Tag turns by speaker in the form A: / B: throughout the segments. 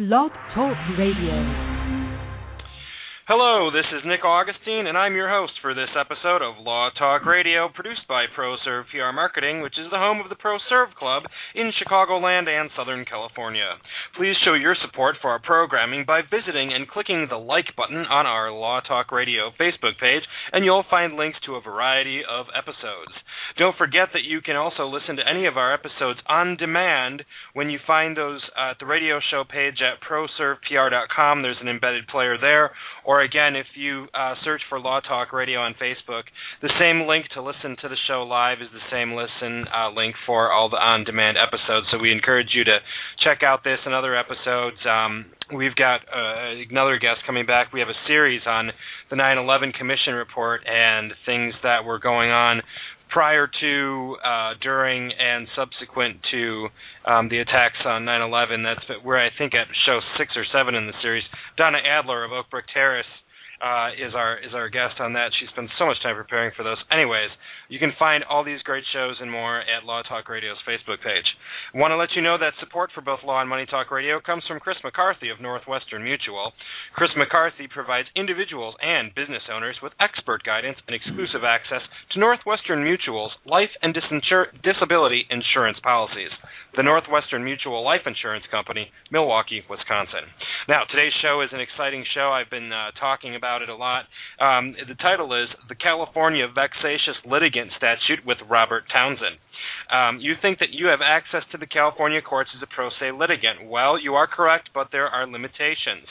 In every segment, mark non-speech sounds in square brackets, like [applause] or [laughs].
A: Blog Talk Radio.
B: Hello, this is Nick Augustine, and I'm your host for this episode of Law Talk Radio, produced by ProServe PR Marketing, which is the home of the ProServe Club in Chicagoland and Southern California. Please show your support for our programming by visiting and clicking the like button on our Law Talk Radio Facebook page, and you'll find links to a variety of episodes. Don't forget that you can also listen to any of our episodes on demand when you find those at the radio show page at proservepr.com. There's an embedded player there, or again, if you uh, search for Law Talk Radio on Facebook, the same link to listen to the show live is the same listen uh, link for all the on-demand episodes. So we encourage you to check out this and other episodes. Um, we've got uh, another guest coming back. We have a series on the 9/11 Commission report and things that were going on prior to, uh, during, and subsequent to um, the attacks on 9/11. That's where I think at show six or seven in the series, Donna Adler of Oak Brook Terrace uh, is our is our guest on that. She spends so much time preparing for those. Anyways, you can find all these great shows and more at Law Talk Radio's Facebook page. I want to let you know that support for both Law and Money Talk Radio comes from Chris McCarthy of Northwestern Mutual. Chris McCarthy provides individuals and business owners with expert guidance and exclusive access to Northwestern Mutual's life and disability insurance policies. The Northwestern Mutual Life Insurance Company, Milwaukee, Wisconsin. Now, today's show is an exciting show. I've been uh, talking about about it a lot. Um, the title is The California Vexatious Litigant Statute with Robert Townsend. Um, you think that you have access to the California courts as a pro se litigant. Well, you are correct, but there are limitations.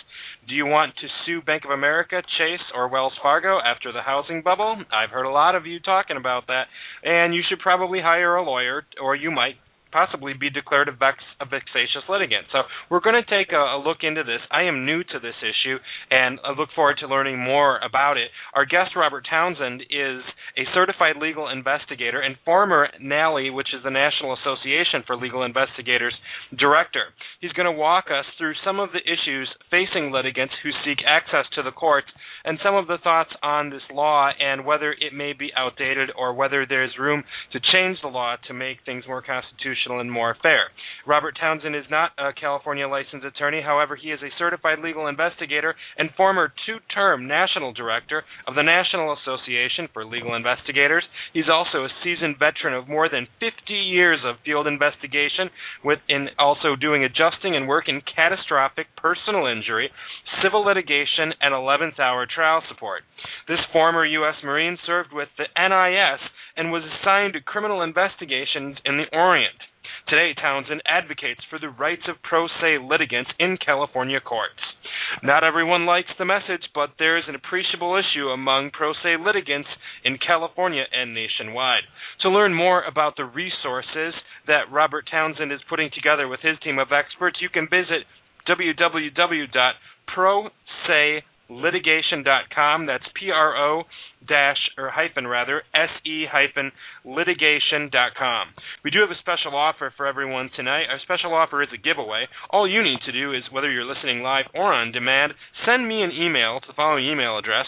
B: Do you want to sue Bank of America, Chase, or Wells Fargo after the housing bubble? I've heard a lot of you talking about that, and you should probably hire a lawyer, or you might possibly be declared a, vex, a vexatious litigant. So we're going to take a, a, look into this. I am new to this issue, and I look forward to learning more about it. Our guest, Robert Townsend, is a certified legal investigator and former NALI, which is the National Association for Legal Investigators, director. He's going to walk us through some of the issues facing litigants who seek access to the courts and some of the thoughts on this law and whether it may be outdated or whether there's room to change the law to make things more constitutional constitutional and more fair. Robert Townsend is not a California licensed attorney. However, he is a certified legal investigator and former two term national director of the National Association for Legal Investigators. He's also a seasoned veteran of more than 50 years of field investigation, with in also doing adjusting and work in catastrophic personal injury, civil litigation, and 11th hour trial support. This former U.S. Marine served with the NIS and was assigned to criminal investigations in the Orient. Today, Townsend advocates for the rights of pro se litigants in California courts. Not everyone likes the message, but there is an appreciable issue among pro se litigants in California and nationwide. To learn more about the resources that Robert Townsend is putting together with his team of experts, you can visit www.proselitigation.com. That's P R O dash or hyphen rather se hyphen litigation dot com. We do have a special offer for everyone tonight. Our special offer is a giveaway. All you need to do is whether you're listening live or on demand, send me an email to the following email address.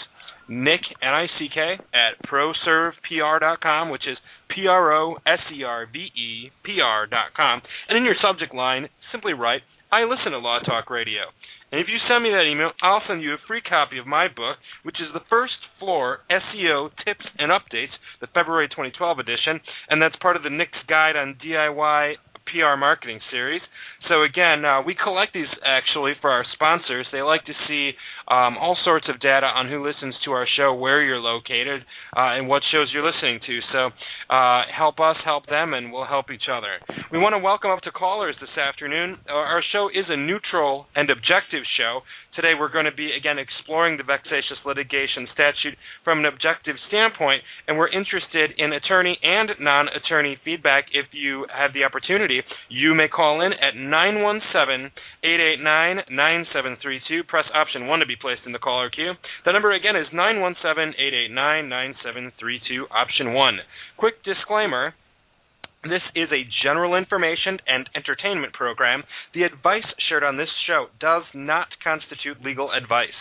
B: Nick N I C K at proservepr dot com, which is P R O S E R V E P R dot com. And in your subject line, simply write I listen to Law Talk Radio. And if you send me that email, I'll send you a free copy of my book, which is the First Floor SEO Tips and Updates, the February 2012 edition, and that's part of the Nick's Guide on DIY PR marketing series. So again, uh, we collect these actually for our sponsors. They like to see um, all sorts of data on who listens to our show, where you're located, uh, and what shows you're listening to. So uh, help us, help them, and we'll help each other. We want to welcome up to callers this afternoon. Our show is a neutral and objective show. Today we're going to be again exploring the vexatious litigation statute from an objective standpoint, and we're interested in attorney and non-attorney feedback. If you have the opportunity, you may call in at 917-889-9732. Press option one to be placed in the caller queue. The number again is 917-889-9732. Option one. Quick disclaimer. This is a general information and entertainment program. The advice shared on this show does not constitute legal advice.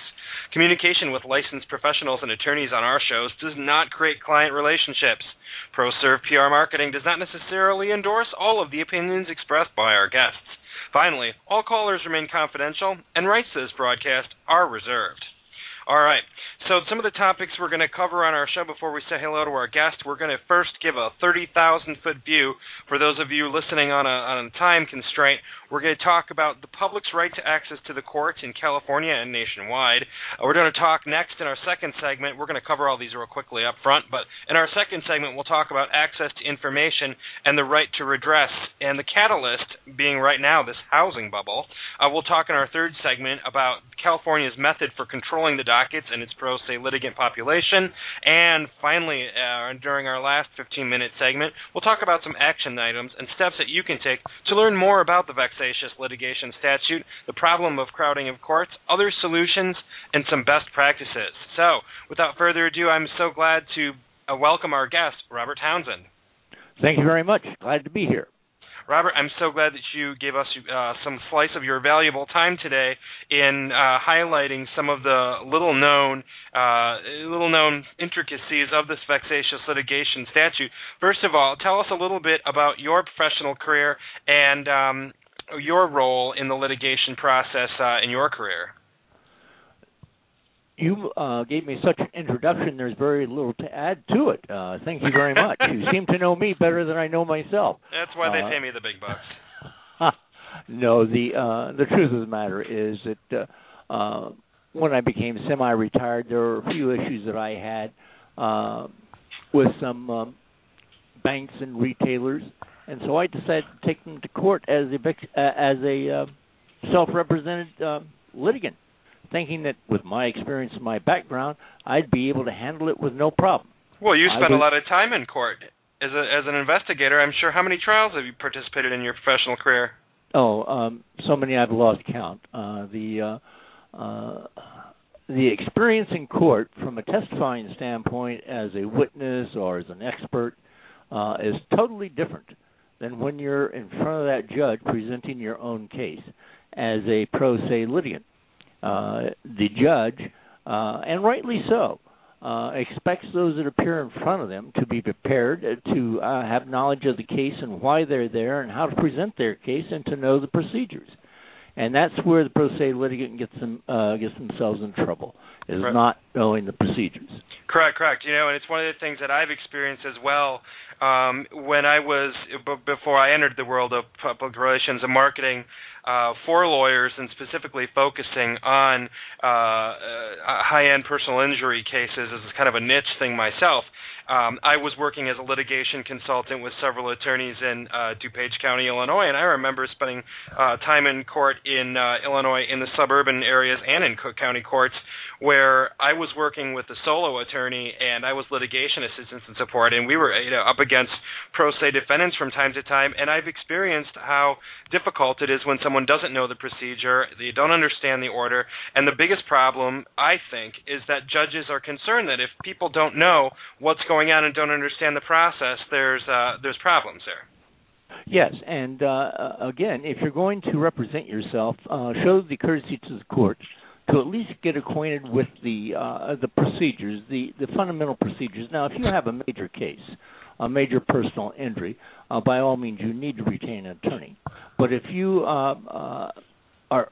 B: Communication with licensed professionals and attorneys on our shows does not create client relationships. ProServe PR Marketing does not necessarily endorse all of the opinions expressed by our guests. Finally, all callers remain confidential, and rights to this broadcast are reserved. All right. So, some of the topics we're going to cover on our show before we say hello to our guest, we're going to first give a 30,000 foot view for those of you listening on a, on a time constraint. We're going to talk about the public's right to access to the courts in California and nationwide. Uh, we're going to talk next in our second segment. We're going to cover all these real quickly up front, but in our second segment, we'll talk about access to information and the right to redress, and the catalyst being right now this housing bubble. Uh, we'll talk in our third segment about California's method for controlling the dockets and its pro se litigant population. And finally, uh, during our last 15 minute segment, we'll talk about some action items and steps that you can take to learn more about the vexatious litigation statute, the problem of crowding of courts, other solutions, and some best practices. So, without further ado, I'm so glad to uh, welcome our guest, Robert Townsend.
C: Thank you very much. Glad to be here.
B: Robert, I'm so glad that you gave us uh, some slice of your valuable time today in uh, highlighting some of the little known uh, little known intricacies of this vexatious litigation statute. First of all, tell us a little bit about your professional career and um, your role in the litigation process uh, in your career.
C: You uh, gave me such an introduction. There's very little to add to it. Uh, thank you very much. you seem to know me better than I know myself.
B: That's why they
C: uh,
B: pay me the big bucks. [laughs]
C: no, the uh, the truth of the matter is that uh, uh, when I became semi-retired, there were a few issues that I had uh, with some um, banks and retailers and so I decided to take them to court as a uh, as a uh, self-represented uh, litigant, thinking that with my experience and my background, I'd be able to handle it with no problem.
B: Well, you spent a lot of time in court as a as an investigator. I'm sure. How many trials have you participated in your professional career?
C: Oh, um, so many I've lost count. Uh, the uh, uh, the experience in court, from a testifying standpoint, as a witness or as an expert, uh, is totally different than when you're in front of that judge presenting your own case as a pro se litigant. Uh, the judge, uh, and rightly so, uh, expects those that appear in front of them to be prepared to uh, have knowledge of the case and why they're there and how to present their case and to know the procedures. And that's where the pro se litigant gets them uh, gets themselves in trouble is right. not knowing the procedures.
B: Correct, correct. You know, and it's one of the things that I've experienced as well um, when I was b- before I entered the world of public relations and marketing uh, for lawyers, and specifically focusing on uh, uh, high-end personal injury cases as kind of a niche thing myself. Um, I was working as a litigation consultant with several attorneys in uh, DuPage County, Illinois, and I remember spending uh, time in court in uh, Illinois in the suburban areas and in Cook County courts where I was working with a solo attorney and I was litigation assistance and support, and we were you know up against pro se defendants from time to time, and I've experienced how difficult it is when someone doesn't know the procedure, they don't understand the order, and the biggest problem I think is that judges are concerned that if people don't know what's going on and don't understand the process, there's uh, there's problems there.
C: Yes, and uh, again, if you're going to represent yourself, uh, show the courtesy to the court to at least get acquainted with the uh, the procedures, the the fundamental procedures. Now, if you have a major case, a major personal injury, uh, by all means, you need to retain an attorney. But if you uh, uh, are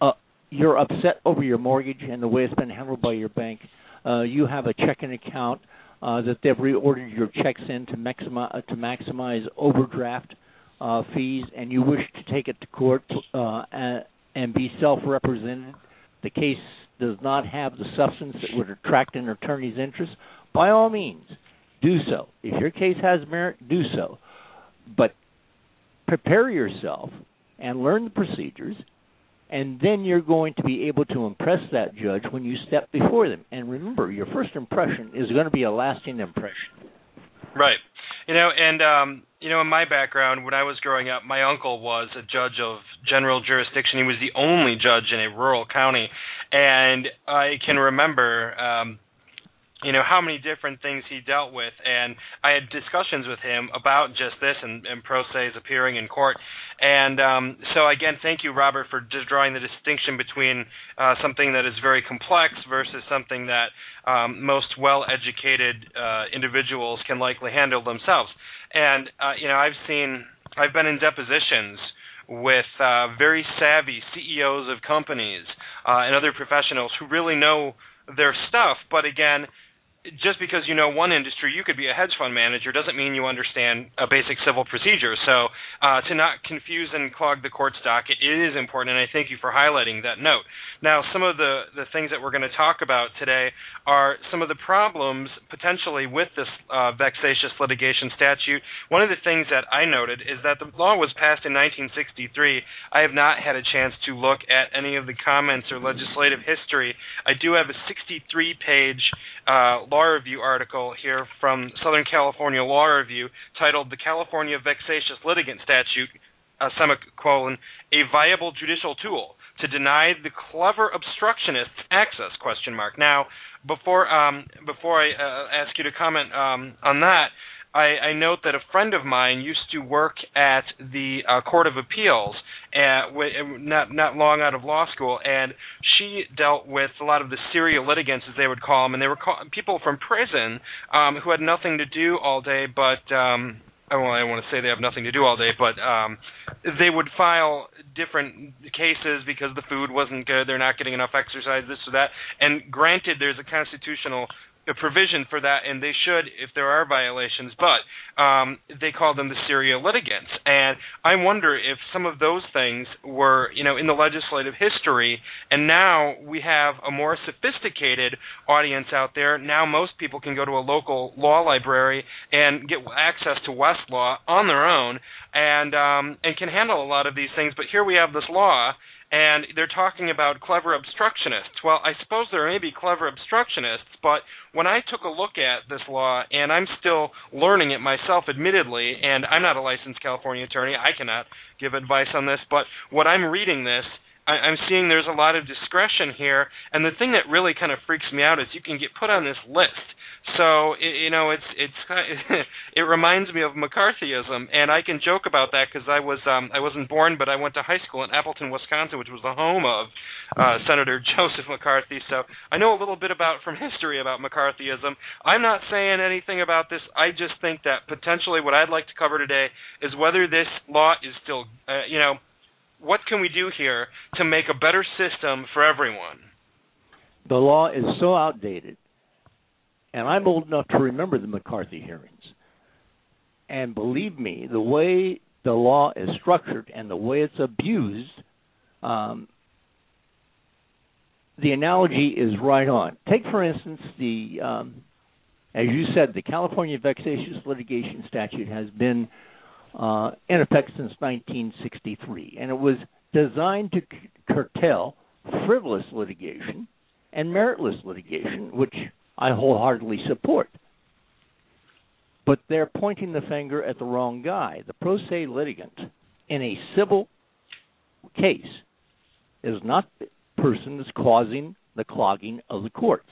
C: uh, you're upset over your mortgage and the way it's been handled by your bank, uh, you have a checking account uh, that they've reordered your checks in to maximize to maximize overdraft uh, fees, and you wish to take it to court uh, and, and be self-represented. The case does not have the substance that would attract an attorney's interest. By all means, do so. If your case has merit, do so. But prepare yourself and learn the procedures and then you're going to be able to impress that judge when you step before them. And remember, your first impression is going to be a lasting impression.
B: Right. You know, and um, you know, in my background, when I was growing up, my uncle was a judge of general jurisdiction. He was the only judge in a rural county, and I can remember um, you know how many different things he dealt with. And i had discussions with him about just this and, and pro se's appearing in court. And um, so again thank you robert for just drawing the distinction between uh, something that is very complex versus something that um, most well educated uh, individuals can likely handle themselves. And uh, you know i've seen i've been in depositions with uh, very savvy CEOs of companies uh, and other professionals who really know their stuff. But again, just because you know one industry, you could be a hedge fund manager, doesn't mean you understand a basic civil procedure. So, uh, to not confuse and clog the court's docket, it is important, and I thank you for highlighting that note. Now, some of the, the things that we're going to talk about today are some of the problems potentially with this uh, vexatious litigation statute. One of the things that I noted is that the law was passed in 1963. I have not had a chance to look at any of the comments or legislative history. I do have a 63 page uh, law review article here from Southern California Law Review titled The California Vexatious Litigant Statute, uh, semicolon, a viable judicial tool to deny the clever obstructionists access question mark. Now before um, before I uh, ask you to comment um, on that I, I note that a friend of mine used to work at the uh, Court of Appeals, uh, w- not not long out of law school, and she dealt with a lot of the serial litigants, as they would call them, and they were call- people from prison um, who had nothing to do all day but um, well, I don't want to say they have nothing to do all day, but um, they would file different cases because the food wasn't good, they're not getting enough exercise, this or that. And granted, there's a constitutional a provision for that, and they should if there are violations. But um, they call them the serial litigants, and I wonder if some of those things were, you know, in the legislative history, and now we have a more sophisticated audience out there. Now most people can go to a local law library and get access to Westlaw on their own, and um, and can handle a lot of these things. But here we have this law and they're talking about clever obstructionists. Well, I suppose there may be clever obstructionists, but when I took a look at this law, and I'm still learning it myself, admittedly, and I'm not a licensed California attorney, I cannot give advice on this, but what I'm reading this, I, I'm seeing there's a lot of discretion here, and the thing that really kind of freaks me out is you can get put on this list so it, you know, it's it's [laughs] it reminds me of McCarthyism, and I can joke about that because I was um, I wasn't born, but I went to high school in Appleton, Wisconsin, which was the home of uh, Senator [laughs] Joseph McCarthy. So I know a little bit about from history about McCarthyism. I'm not saying anything about this. I just think that potentially what I'd like to cover today is whether this law is still, uh, you know, what can we do here to make a better system for everyone.
C: The law is so outdated and I'm old enough to remember the McCarthy hearings. And believe me, the way the law is structured and the way it's abused, um, the analogy is right on. Take, for instance, the, um, as you said, the California Vexatious Litigation Statute has been uh, in effect since 1963, and it was designed to c- curtail frivolous litigation and meritless litigation, which I wholeheartedly support. But they're pointing the finger at the wrong guy. The pro se litigant in a civil case is not the person that's causing the clogging of the courts.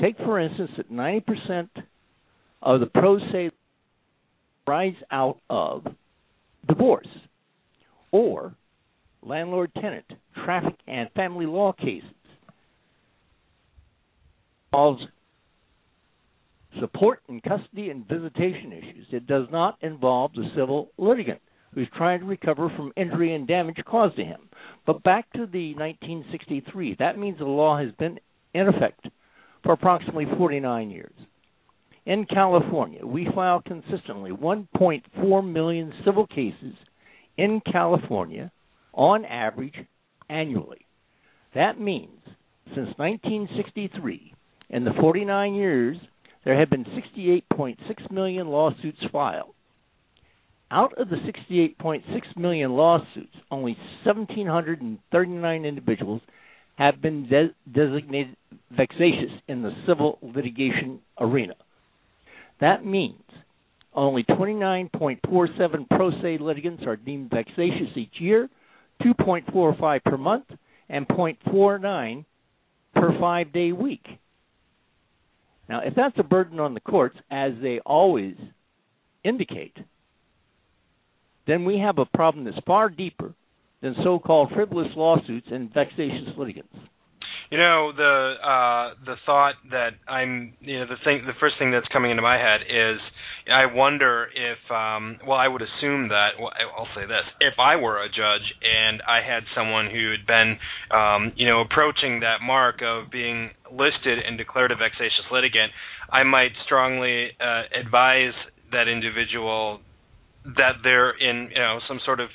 C: Take, for instance, that 90% of the pro se rise out of divorce or landlord tenant, traffic, and family law cases. Involves support and custody and visitation issues. It does not involve the civil litigant who's trying to recover from injury and damage caused to him. But back to the 1963, that means the law has been in effect for approximately 49 years. In California, we file consistently 1.4 million civil cases in California on average annually. That means since 1963, in the 49 years there have been 68.6 million lawsuits filed. Out of the 68.6 million lawsuits, only 1,739 individuals have been de- designated vexatious in the civil litigation arena. That means only 29.47 pro se litigants are deemed vexatious each year, 2.45 per month, and 0.49 per five day week. Now, if that's a burden on the courts, as they always indicate, then we have a problem that's far deeper than so called frivolous lawsuits and vexatious litigants.
B: You know, the uh, the thought that I'm, you know, the thing, the first thing that's coming into my head is, I wonder if, um, well, I would assume that. Well, I'll say this: if I were a judge and I had someone who had been, um, you know, approaching that mark of being listed and declared a vexatious litigant, I might strongly uh, advise that individual that they're in, you know, some sort of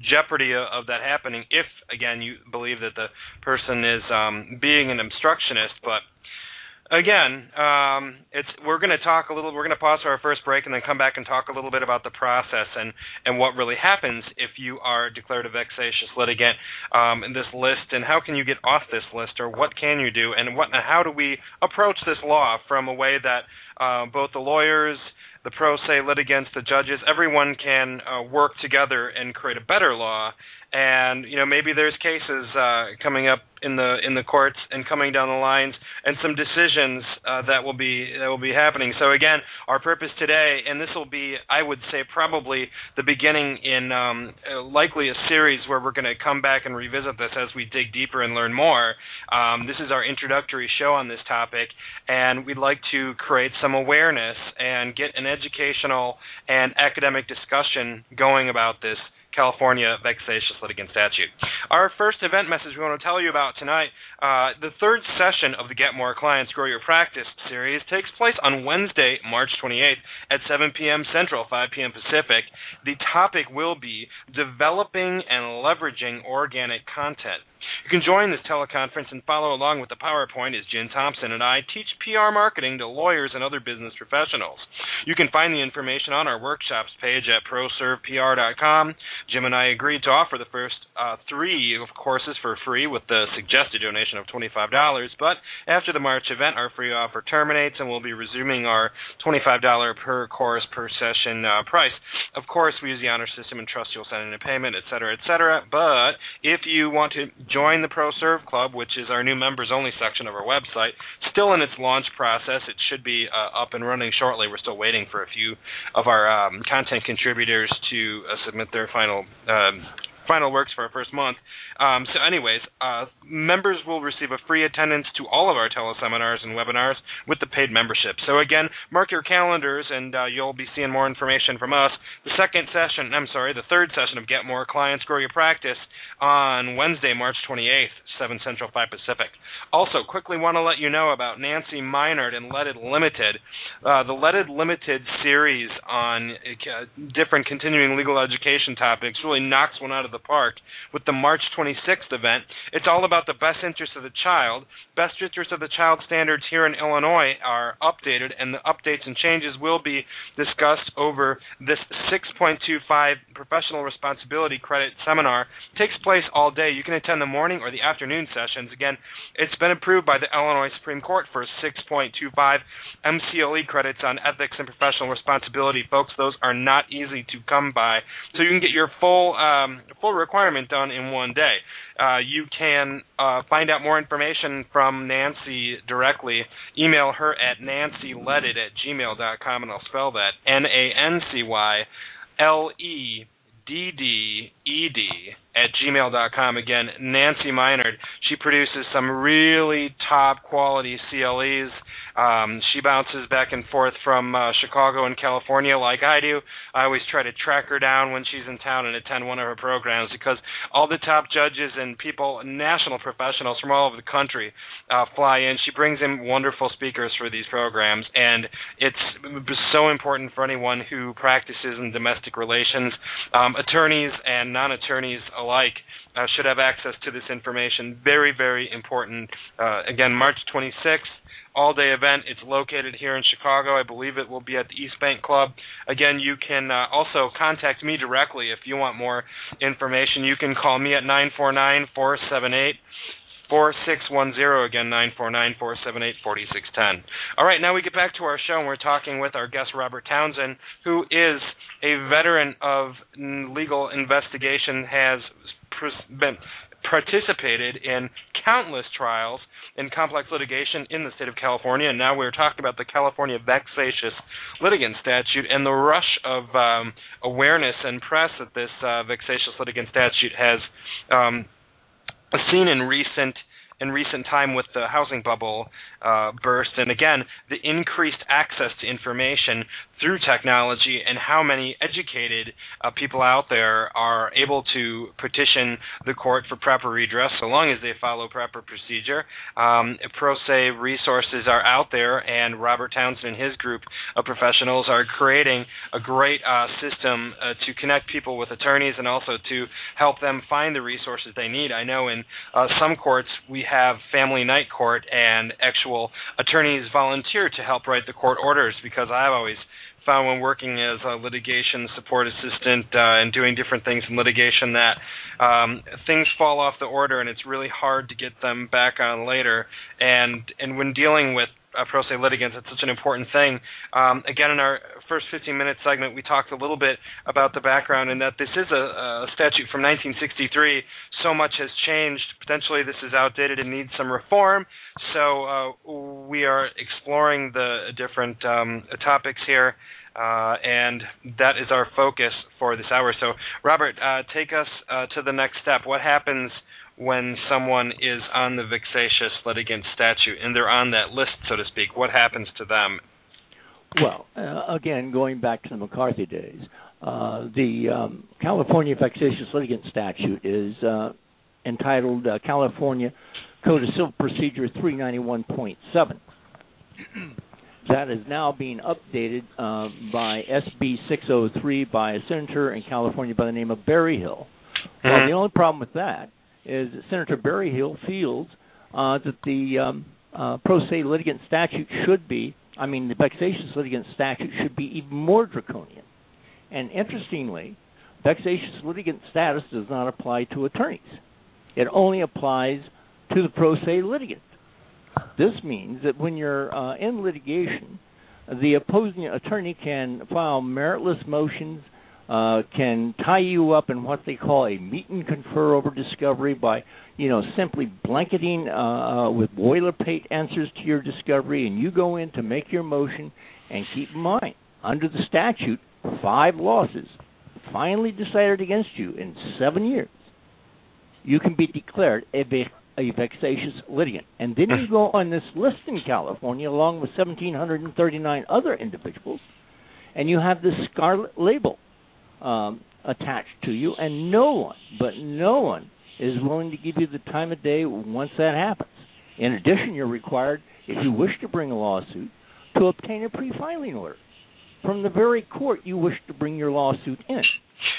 B: jeopardy of that happening if again you believe that the person is um, being an obstructionist but again um, it's we're going to talk a little we're going to pause for our first break and then come back and talk a little bit about the process and and what really happens if you are declared a vexatious litigant um, in this list and how can you get off this list or what can you do and what how do we approach this law from a way that uh, both the lawyers the pro se litigants, the judges, everyone can uh, work together and create a better law. And you know maybe there's cases uh, coming up in the in the courts and coming down the lines, and some decisions uh, that will be that will be happening. So again, our purpose today, and this will be, I would say, probably the beginning in um, uh, likely a series where we're going to come back and revisit this as we dig deeper and learn more. Um, this is our introductory show on this topic, and we'd like to create some awareness and get an educational and academic discussion going about this California vexatious litigant statute. Our first event message we want to tell you about tonight uh, the third session of the Get More Clients Grow Your Practice series takes place on Wednesday, March 28th at 7 p.m. Central, 5 p.m. Pacific. The topic will be developing and leveraging organic content. You can join this teleconference and follow along with the PowerPoint as Jen Thompson and I teach PR marketing to lawyers and other business professionals. You can find the information on our workshops page at proservepr.com. Jim and I agreed to offer the first uh, three of courses for free with the suggested donation of $25, but after the March event, our free offer terminates and we'll be resuming our $25 per course per session uh, price. Of course, we use the honor system and trust you'll send in a payment, etc., etc. But if you want to join the ProServe Club, which is our new members only section of our website. Still in its launch process. It should be uh, up and running shortly. We're still waiting for a few of our um, content contributors to uh, submit their final um, final works for our first month. Um, so, anyways, uh, members will receive a free attendance to all of our teleseminars and webinars with the paid membership. So, again, mark your calendars and uh, you'll be seeing more information from us. The second session, I'm sorry, the third session of Get More Clients, Grow Your Practice on Wednesday, March 28th, 7 Central, 5 Pacific. Also, quickly want to let you know about Nancy Minard and Leaded Limited. Uh, the Leaded Limited series on uh, different continuing legal education topics really knocks one out of the park with the March 26th event. It's all about the best interest of the child. Best interest of the child standards here in Illinois are updated, and the updates and changes will be discussed over this 6.25 professional responsibility credit seminar. It takes place all day. You can attend the morning or the afternoon sessions. Again, it's been approved by the Illinois Supreme Court for 6.25 MCLE credits on ethics and professional responsibility. Folks, those are not easy to come by. So you can get your full um, full requirement done in one day. Uh, you can uh, find out more information from Nancy directly. Email her at nancyledded at gmail.com, and I'll spell that N A N C Y L E D D E D at gmail.com. Again, Nancy Minard. She produces some really top quality CLEs um, she bounces back and forth from uh, Chicago and California like I do. I always try to track her down when she's in town and attend one of her programs because all the top judges and people, national professionals from all over the country, uh, fly in. She brings in wonderful speakers for these programs, and it's so important for anyone who practices in domestic relations, um, attorneys and non-attorneys alike. Uh, should have access to this information. Very, very important. Uh, again, March 26th all day event. It's located here in Chicago. I believe it will be at the East Bank Club. Again, you can uh, also contact me directly if you want more information. You can call me at 949 478 4610 again 949-478-4610. All right, now we get back to our show and we're talking with our guest Robert Townsend who is a veteran of legal investigation has been participated in countless trials in complex litigation in the state of California, and now we're talking about the California vexatious litigant statute and the rush of um, awareness and press that this uh, vexatious litigant statute has um, seen in recent in recent time with the housing bubble uh, burst, and again the increased access to information through technology, and how many educated uh, people out there are able to petition the court for proper redress, so long as they follow proper procedure. Um, pro se resources are out there, and Robert Townsend and his group of professionals are creating a great uh, system uh, to connect people with attorneys and also to help them find the resources they need. I know in uh, some courts we have family night court, and actual attorneys volunteer to help write the court orders because I've always found when working as a litigation support assistant uh, and doing different things in litigation that um, things fall off the order and it's really hard to get them back on later. And and when dealing with uh, pro se litigants, it's such an important thing. Um, again, in our first 15 minute segment, we talked a little bit about the background and that this is a, a statute from 1963. So much has changed. Potentially, this is outdated and needs some reform. So uh, we are exploring the different um, topics here. Uh, and that is our focus for this hour. So, Robert, uh, take us uh, to the next step. What happens when someone is on the vexatious litigant statute and they're on that list, so to speak? What happens to them?
C: Well, uh, again, going back to the McCarthy days, uh, the um, California vexatious litigant statute is uh, entitled uh, California Code of Civil Procedure 391.7. that is now being updated uh, by SB 603 by a senator in California by the name of Berryhill. Mm-hmm. Well, the only problem with that is Senator Berryhill feels uh, that the um, uh, pro se litigant statute should be, I mean, the vexatious litigant statute should be even more draconian. And interestingly, vexatious litigant status does not apply to attorneys. It only applies to the pro se litigant. This means that when you're uh, in litigation, the opposing attorney can file meritless motions, uh, can tie you up in what they call a meet and confer over discovery by, you know, simply blanketing uh, uh, with boilerplate answers to your discovery, and you go in to make your motion. And keep in mind, under the statute, five losses finally decided against you in seven years, you can be declared a a vexatious litigant. And then you go on this list in California along with 1,739 other individuals, and you have this scarlet label um, attached to you, and no one, but no one, is willing to give you the time of day once that happens. In addition, you're required, if you wish to bring a lawsuit, to obtain a pre-filing order from the very court you wish to bring your lawsuit in.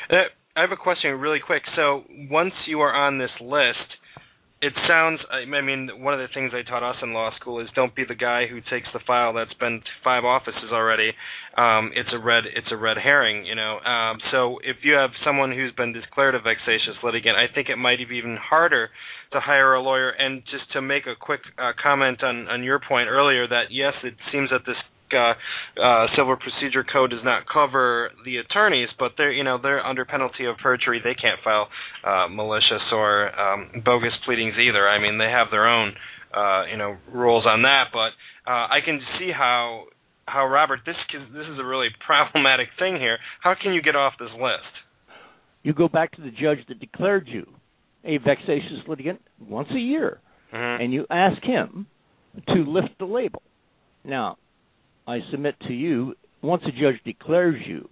B: Uh, I have a question really quick. So once you are on this list, it sounds i mean one of the things they taught us in law school is don't be the guy who takes the file that's been to five offices already. Um it's a red it's a red herring you know. Um so if you have someone who's been declared a vexatious litigant i think it might be even harder to hire a lawyer. And just to make a quick uh, comment on on your point earlier that yes it seems that this uh, uh, civil procedure code does not cover the attorneys, but they're you know they're under penalty of perjury. They can't file uh, malicious or um, bogus pleadings either. I mean, they have their own uh, you know rules on that. But uh, I can see how how Robert this this is a really [laughs] problematic thing here. How can you get off this list?
C: You go back to the judge that declared you a vexatious litigant once a year,
B: mm-hmm.
C: and you ask him to lift the label. Now, I submit to you, once a judge declares you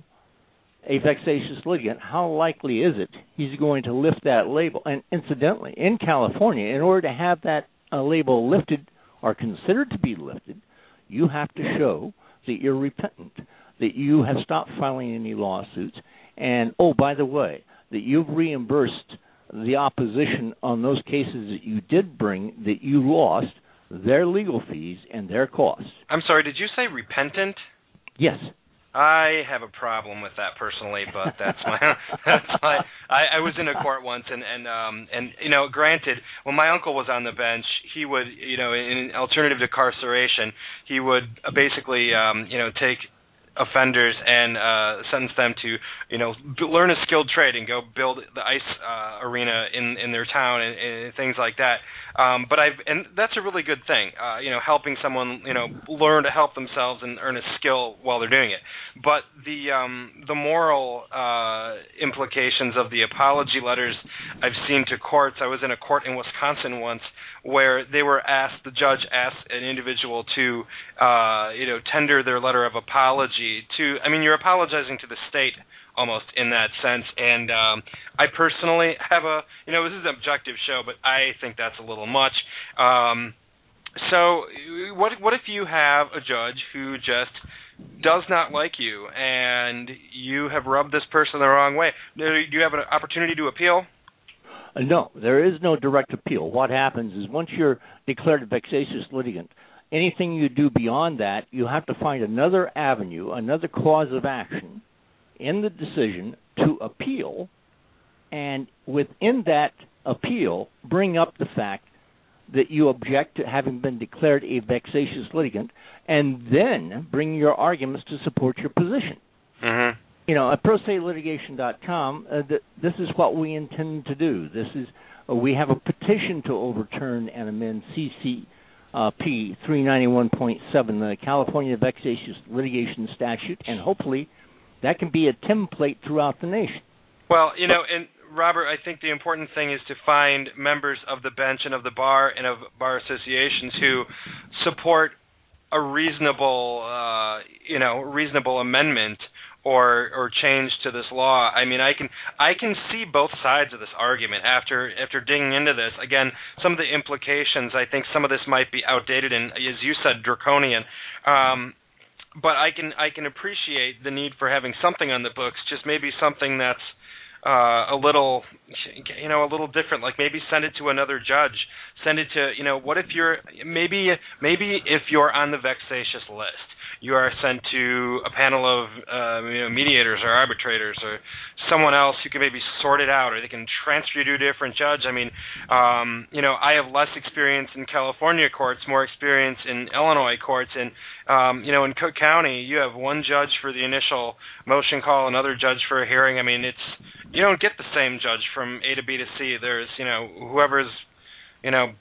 C: a vexatious litigant, how likely is it he's going to lift that label? And incidentally, in California, in order to have that uh, label lifted or considered to be lifted, you have to show that you're repentant, that you have stopped filing any lawsuits, and oh, by the way, that you've reimbursed the opposition on those cases that you did bring that you lost their legal fees and their costs.
B: I'm sorry, did you say repentant?
C: Yes.
B: I have a problem with that personally, but that's my [laughs] that's my I, I was in a court once and and um and you know granted when my uncle was on the bench he would you know in alternative to incarceration he would basically um you know take offenders and uh, sentence them to you know b- learn a skilled trade and go build the ice uh, arena in in their town and, and things like that. Um, but I've and that's a really good thing. Uh, you know, helping someone you know learn to help themselves and earn a skill while they're doing it. But the um, the moral uh, implications of the apology letters I've seen to courts. I was in a court in Wisconsin once where they were asked the judge asked an individual to uh, you know tender their letter of apology to. I mean, you're apologizing to the state almost in that sense. And um, I personally have a, you know, this is an objective show, but I think that's a little much. Um, so, what what if you have a judge who just does not like you, and you have rubbed this person the wrong way? Do you have an opportunity to appeal?
C: Uh, no, there is no direct appeal. What happens is once you're declared a vexatious litigant, anything you do beyond that, you have to find another avenue, another cause of action in the decision to appeal, and within that appeal, bring up the fact that you object to having been declared a vexatious litigant, and then bring your arguments to support your position.
B: Mm-hmm.
C: You know, at proselitigation.com, uh, th- this is what we intend to do. This is uh, we have a petition to overturn and amend CCP uh, 391.7, the California Vexatious Litigation Statute, and hopefully that can be a template throughout the nation.
B: Well, you know, and Robert, I think the important thing is to find members of the bench and of the bar and of bar associations who support a reasonable, uh, you know, reasonable amendment or or change to this law. I mean, I can I can see both sides of this argument after after digging into this. Again, some of the implications. I think some of this might be outdated and, as you said, draconian. Um, but I can I can appreciate the need for having something on the books, just maybe something that's uh, a little, you know, a little different. Like maybe send it to another judge. Send it to, you know, what if you're maybe maybe if you're on the vexatious list you are sent to a panel of uh, you know, mediators or arbitrators or someone else who can maybe sort it out, or they can transfer you to a different judge. I mean, um, you know, I have less experience in California courts, more experience in Illinois courts, and um, you know, in Cook County, you have one judge for the initial motion call, another judge for a hearing. I mean, it's you don't get the same judge from A to B to C. There's you know whoever's you know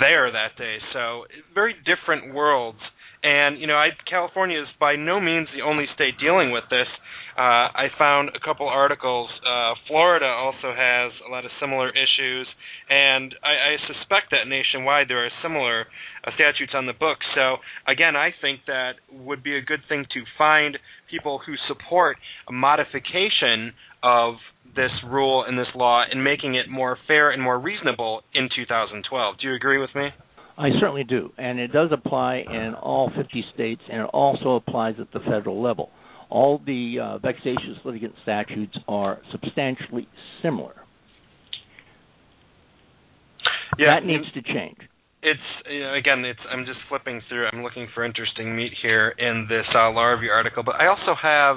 B: there that day. So very different worlds. And you know, I, California is by no means the only state dealing with this. Uh, I found a couple articles. Uh, Florida also has a lot of similar issues, and I, I suspect that nationwide there are similar uh, statutes on the books. So again, I think that would be a good thing to find people who support a modification of this rule and this law and making it more fair and more reasonable in 2012. Do you agree with me?
C: I certainly do, and it does apply in all 50 states, and it also applies at the federal level. All the uh, vexatious litigant statutes are substantially similar.
B: Yeah,
C: that needs to change.
B: It's you know, again, it's I'm just flipping through. I'm looking for interesting meat here in this uh, law review article, but I also have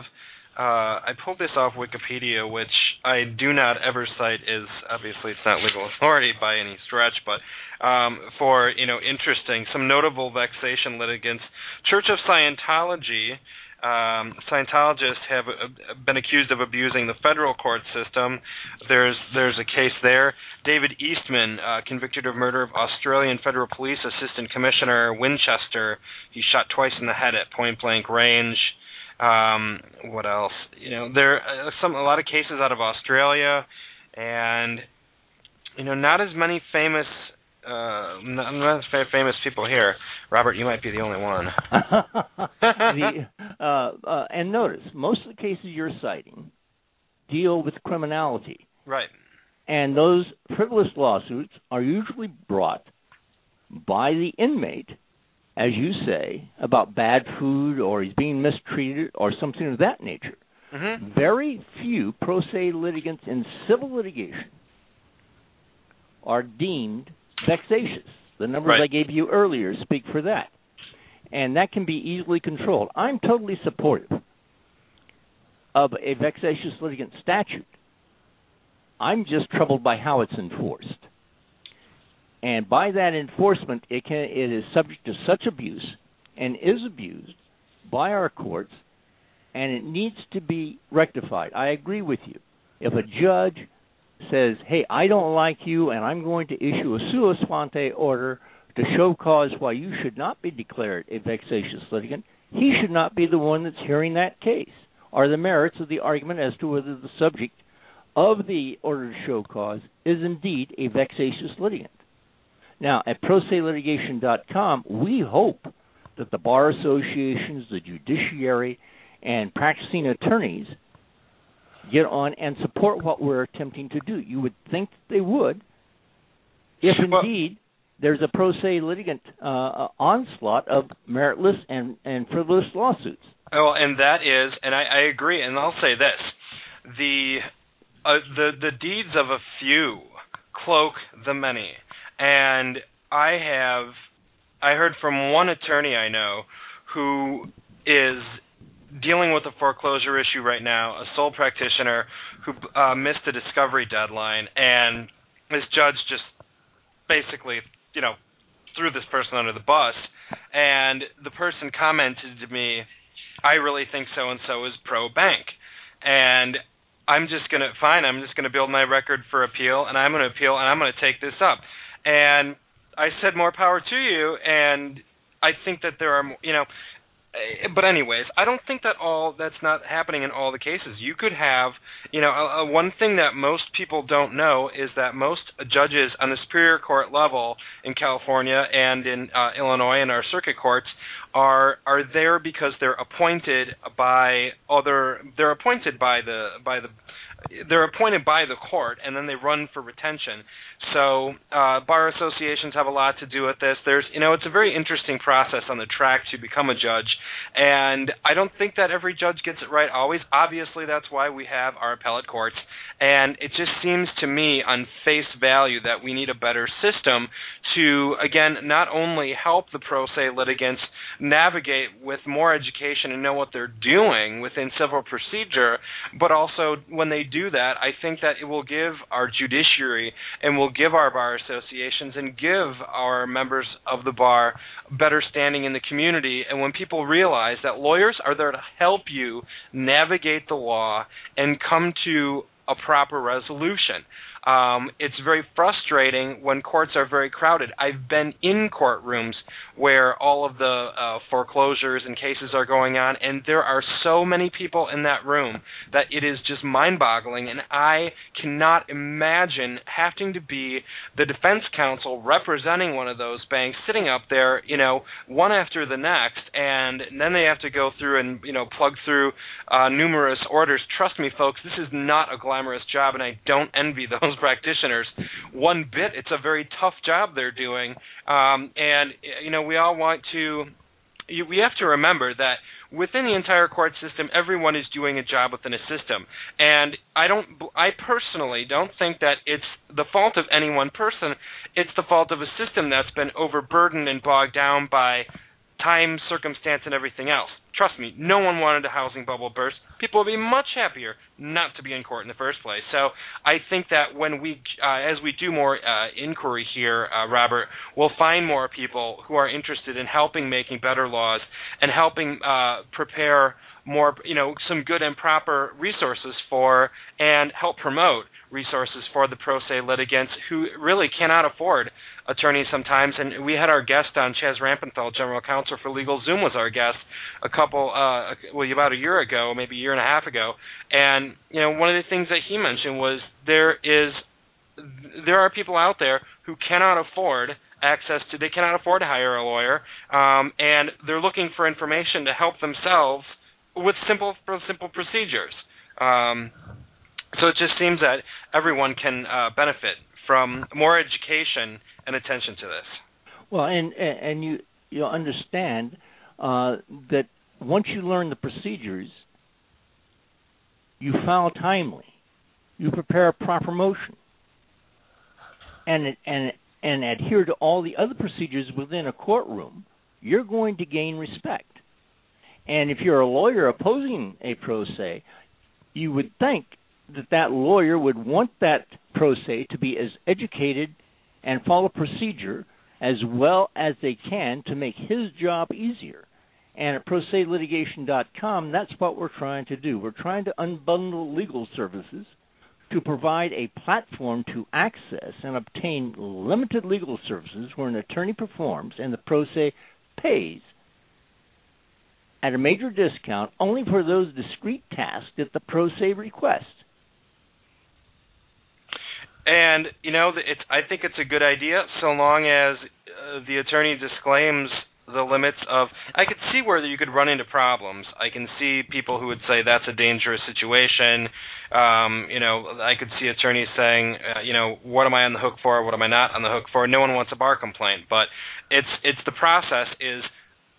B: uh, I pulled this off Wikipedia, which I do not ever cite is obviously it's not legal authority by any stretch, but um, for you know interesting some notable vexation litigants. Church of Scientology. Um, Scientologists have uh, been accused of abusing the federal court system. There's there's a case there. David Eastman, uh, convicted of murder of Australian Federal Police Assistant Commissioner Winchester. He shot twice in the head at point blank range. Um, what else? You know, there are some a lot of cases out of Australia, and you know, not as many famous. Uh, not, not as famous people here. Robert, you might be the only one. [laughs]
C: the, [laughs] uh, uh, and notice, most of the cases you're citing deal with criminality.
B: Right.
C: And those frivolous lawsuits are usually brought by the inmate as you say, about bad food or he's being mistreated or something of that nature.
B: Mm-hmm.
C: Very few pro se litigants in civil litigation are deemed vexatious. The numbers
B: right.
C: I gave you earlier speak for that. And that can be easily controlled. I'm totally supportive of a vexatious litigant statute. I'm just troubled by how it's enforced and by that enforcement, it can it is subject to such abuse and is abused by our courts, and it needs to be rectified. I agree with you. If a judge says, "Hey, I don't like you, and I'm going to issue a sua sponte order to show cause why you should not be declared a vexatious litigant," he should not be the one that's hearing that case or the merits of the argument as to whether the subject of the order to show cause is indeed a vexatious litigant. Now, at proselitigation.com, we hope that the bar associations, the judiciary, and practicing attorneys get on and support what we're attempting to do. You would think they would, if indeed there's a pro se litigant uh, onslaught of meritless and, and frivolous lawsuits.
B: Oh, and that is, and I, I agree, and I'll say this: the uh, the the deeds of a few cloak the many, and I have I heard from one attorney I know who is dealing with a foreclosure issue right now, a sole practitioner who uh, missed a discovery deadline, and this judge just basically, you know, threw this person under the bus. And the person commented to me, "I really think so and so is pro bank," and I'm just gonna fine. I'm just gonna build my record for appeal, and I'm gonna appeal, and I'm gonna take this up. And I said, more power to you. And I think that there are, you know, Eh, but anyways, I don't think that all that's not happening in all the cases. You could have, you know, a, a one thing that most people don't know is that most judges on the superior court level in California and in uh, Illinois and our circuit courts are are there because they're appointed by other they're appointed by the by the they're appointed by the court and then they run for retention. So uh, bar associations have a lot to do with this. There's, you know, it's a very interesting process on the track to become a judge, and I don't think that every judge gets it right always. Obviously, that's why we have our appellate courts, and it just seems to me on face value that we need a better system to, again, not only help the pro se litigants navigate with more education and know what they're doing within civil procedure, but also when they do that, I think that it will give our judiciary and will give our bar associations and give our members of the bar better standing in the community. And when people realize that lawyers are there to help you navigate the law and come to a proper resolution. Um, it's very frustrating when courts are very crowded. I've been in courtrooms where all of the uh, foreclosures and cases are going on, and there are so many people in that room that it is just mind-boggling. And I cannot imagine having to be the defense counsel representing one of those banks, sitting up there, you know, one after the next, and then they have to go through and you know plug through uh, numerous orders. Trust me, folks, this is not a glamorous job, and I don't envy [laughs] those practitioners one bit. It's a very tough job they're doing, um, and you know we all want to. You, we have to remember that within the entire court system, everyone is doing a job within a system, and I don't. I personally don't think that it's the fault of any one person. It's the fault of a system that's been overburdened and bogged down by time, circumstance, and everything else. Trust me, no one wanted a housing bubble burst. People would be much happier not to be in court in the first place. So I think that when we, uh, as we do more uh, inquiry here, uh, Robert, we'll find more people who are interested in helping making better laws and helping uh, prepare more, you know, some good and proper resources for and help promote resources for the pro se litigants who really cannot afford attorneys sometimes. And we had our guest on, Chaz Rampenfeld, General Counsel for Legal Zoom, was our guest a couple, uh, well, about a year ago, maybe a year and a half ago. And you know, one of the things that he mentioned was there is there are people out there who cannot afford access to they cannot afford to hire a lawyer um, and they're looking for information to help themselves with simple simple procedures um, so it just seems that everyone can uh, benefit from more education and attention to this.
C: Well, and and you you understand uh, that once you learn the procedures, you file timely, you prepare a proper motion, and and and adhere to all the other procedures within a courtroom, you're going to gain respect. And if you're a lawyer opposing a pro se, you would think that that lawyer would want that pro se to be as educated and follow procedure as well as they can to make his job easier. And at proselitigation.com, that's what we're trying to do. We're trying to unbundle legal services to provide a platform to access and obtain limited legal services where an attorney performs and the pro se pays at a major discount only for those discrete tasks that the pro se requests.
B: And you know, it's I think it's a good idea so long as uh, the attorney disclaims the limits of I could see where you could run into problems. I can see people who would say that's a dangerous situation. Um, you know, I could see attorneys saying, uh, you know, what am I on the hook for? What am I not on the hook for? No one wants a bar complaint, but it's it's the process is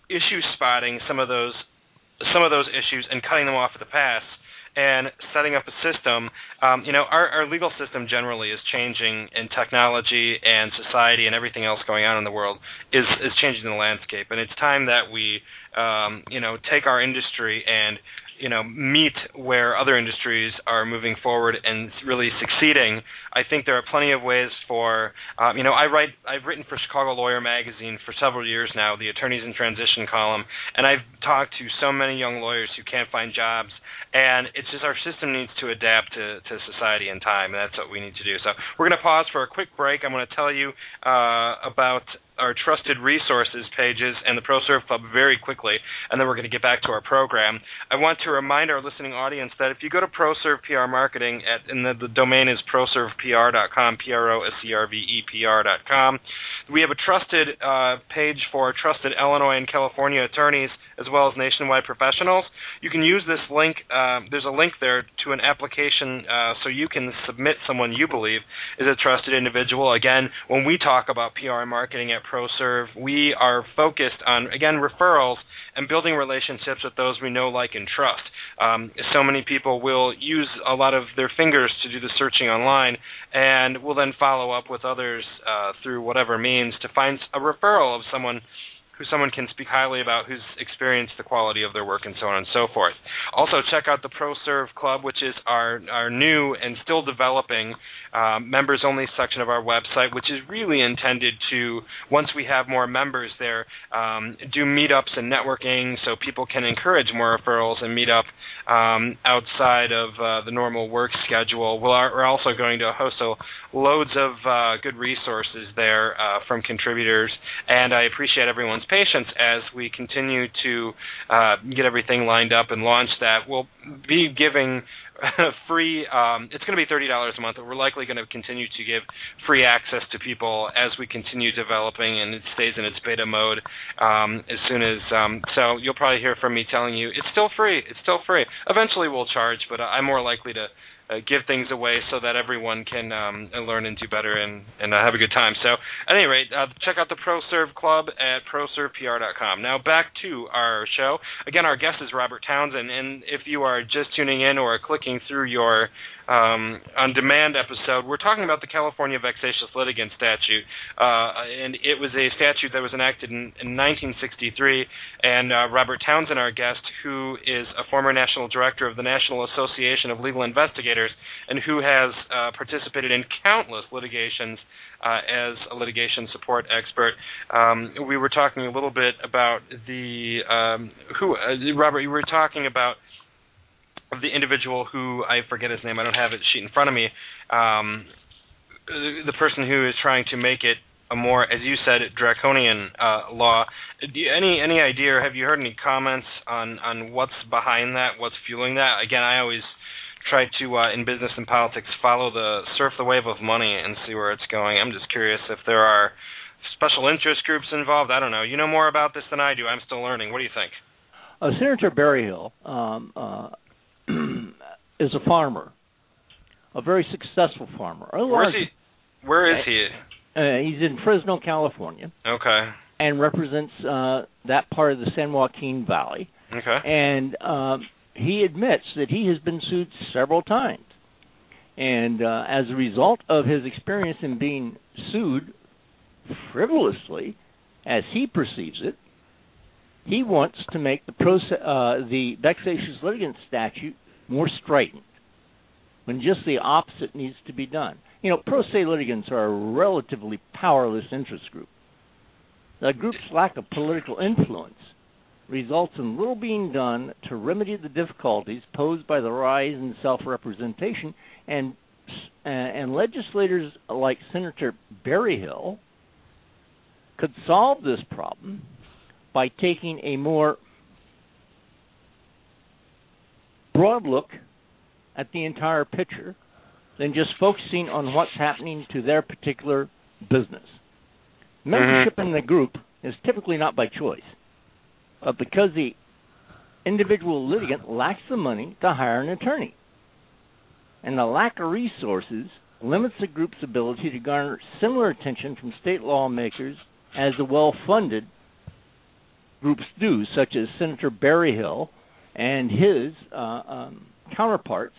B: issue spotting some of those some of those issues and cutting them off at the pass and setting up a system. Um, you know, our, our legal system generally is changing, and technology and society and everything else going on in the world is is changing the landscape. And it's time that we, um, you know, take our industry and you know meet where other industries are moving forward and really succeeding. I think there are plenty of ways for um, you know I write I've written for Chicago Lawyer Magazine for several years now, the Attorneys in Transition column, and I've talked to so many young lawyers who can't find jobs and it's just our system needs to adapt to, to society and time, and that's what we need to do. So we're going to pause for a quick break. I'm going to tell you uh, about our trusted resources pages and the ProServe Club very quickly, and then we're going to get back to our program. I want to remind our listening audience that if you go to ProServe PR Marketing, at, and the, the domain is proservepr.com, P-R-O-S-E-R-V-E-P-R.com, we have a trusted uh, page for trusted Illinois and California attorneys as well as nationwide professionals. You can use this link. Uh, there's a link there to an application uh, so you can submit someone you believe is a trusted individual. Again, when we talk about PR and marketing at ProServe, we are focused on, again, referrals and building relationships with those we know, like, and trust. Um, so many people will use a lot of their fingers to do the searching online and will then follow up with others uh, through whatever means to find a referral of someone who someone can speak highly about who's experienced the quality of their work and so on and so forth. Also, check out the ProServe Club, which is our, our new and still developing um, members only section of our website, which is really intended to, once we have more members there, um, do meetups and networking so people can encourage more referrals and meet up um, outside of uh, the normal work schedule. we are also going to host a, loads of uh, good resources there uh, from contributors, and I appreciate everyone's patience as we continue to uh, get everything lined up and launch that. We'll be giving [laughs] free. Um, it's going to be thirty dollars a month, but we're likely going to continue to give free access to people as we continue developing, and it stays in its beta mode. Um, as soon as um, so, you'll probably hear from me telling you it's still free. It's still free. Eventually, we'll charge, but I'm more likely to uh, give things away so that everyone can um, learn and do better and, and uh, have a good time. So, at any rate, uh, check out the ProServe Club at proservepr.com. Now, back to our show. Again, our guest is Robert Townsend, and if you are just tuning in or clicking through your um, on demand episode, we're talking about the California Vexatious Litigant Statute, uh, and it was a statute that was enacted in, in 1963. And uh, Robert Townsend, our guest, who is a former national director of the National Association of Legal Investigators, and who has uh, participated in countless litigations uh, as a litigation support expert. Um, we were talking a little bit about the um, who uh, Robert. You were talking about of the individual who I forget his name. I don't have it sheet in front of me. Um, the person who is trying to make it a more, as you said, draconian uh, law. You, any any idea? Or have you heard any comments on on what's behind that? What's fueling that? Again, I always try to uh, in business and politics follow the surf the wave of money and see where it's going. I'm just curious if there are special interest groups involved. I don't know. You know more about this than I do. I'm still learning. What do you think?
C: Uh, Senator Berryhill um, uh, [clears throat] is a farmer, a very successful farmer.
B: Where is he? Where is he?
C: Uh, he's in Fresno, California.
B: Okay.
C: And represents uh, that part of the San Joaquin Valley.
B: Okay.
C: And um, he admits that he has been sued several times. And uh, as a result of his experience in being sued frivolously, as he perceives it, he wants to make the proce- uh, the vexatious litigant statute more strident, when just the opposite needs to be done. You know, pro se litigants are a relatively powerless interest group. The group's lack of political influence results in little being done to remedy the difficulties posed by the rise in self representation and and, and legislators like Senator Berryhill could solve this problem by taking a more broad look at the entire picture than just focusing on what's happening to their particular business. Membership
B: mm-hmm.
C: in the group is typically not by choice, but because the individual litigant lacks the money to hire an attorney. And the lack of resources limits the group's ability to garner similar attention from state lawmakers as the well funded groups do, such as Senator Berryhill and his uh, um, counterparts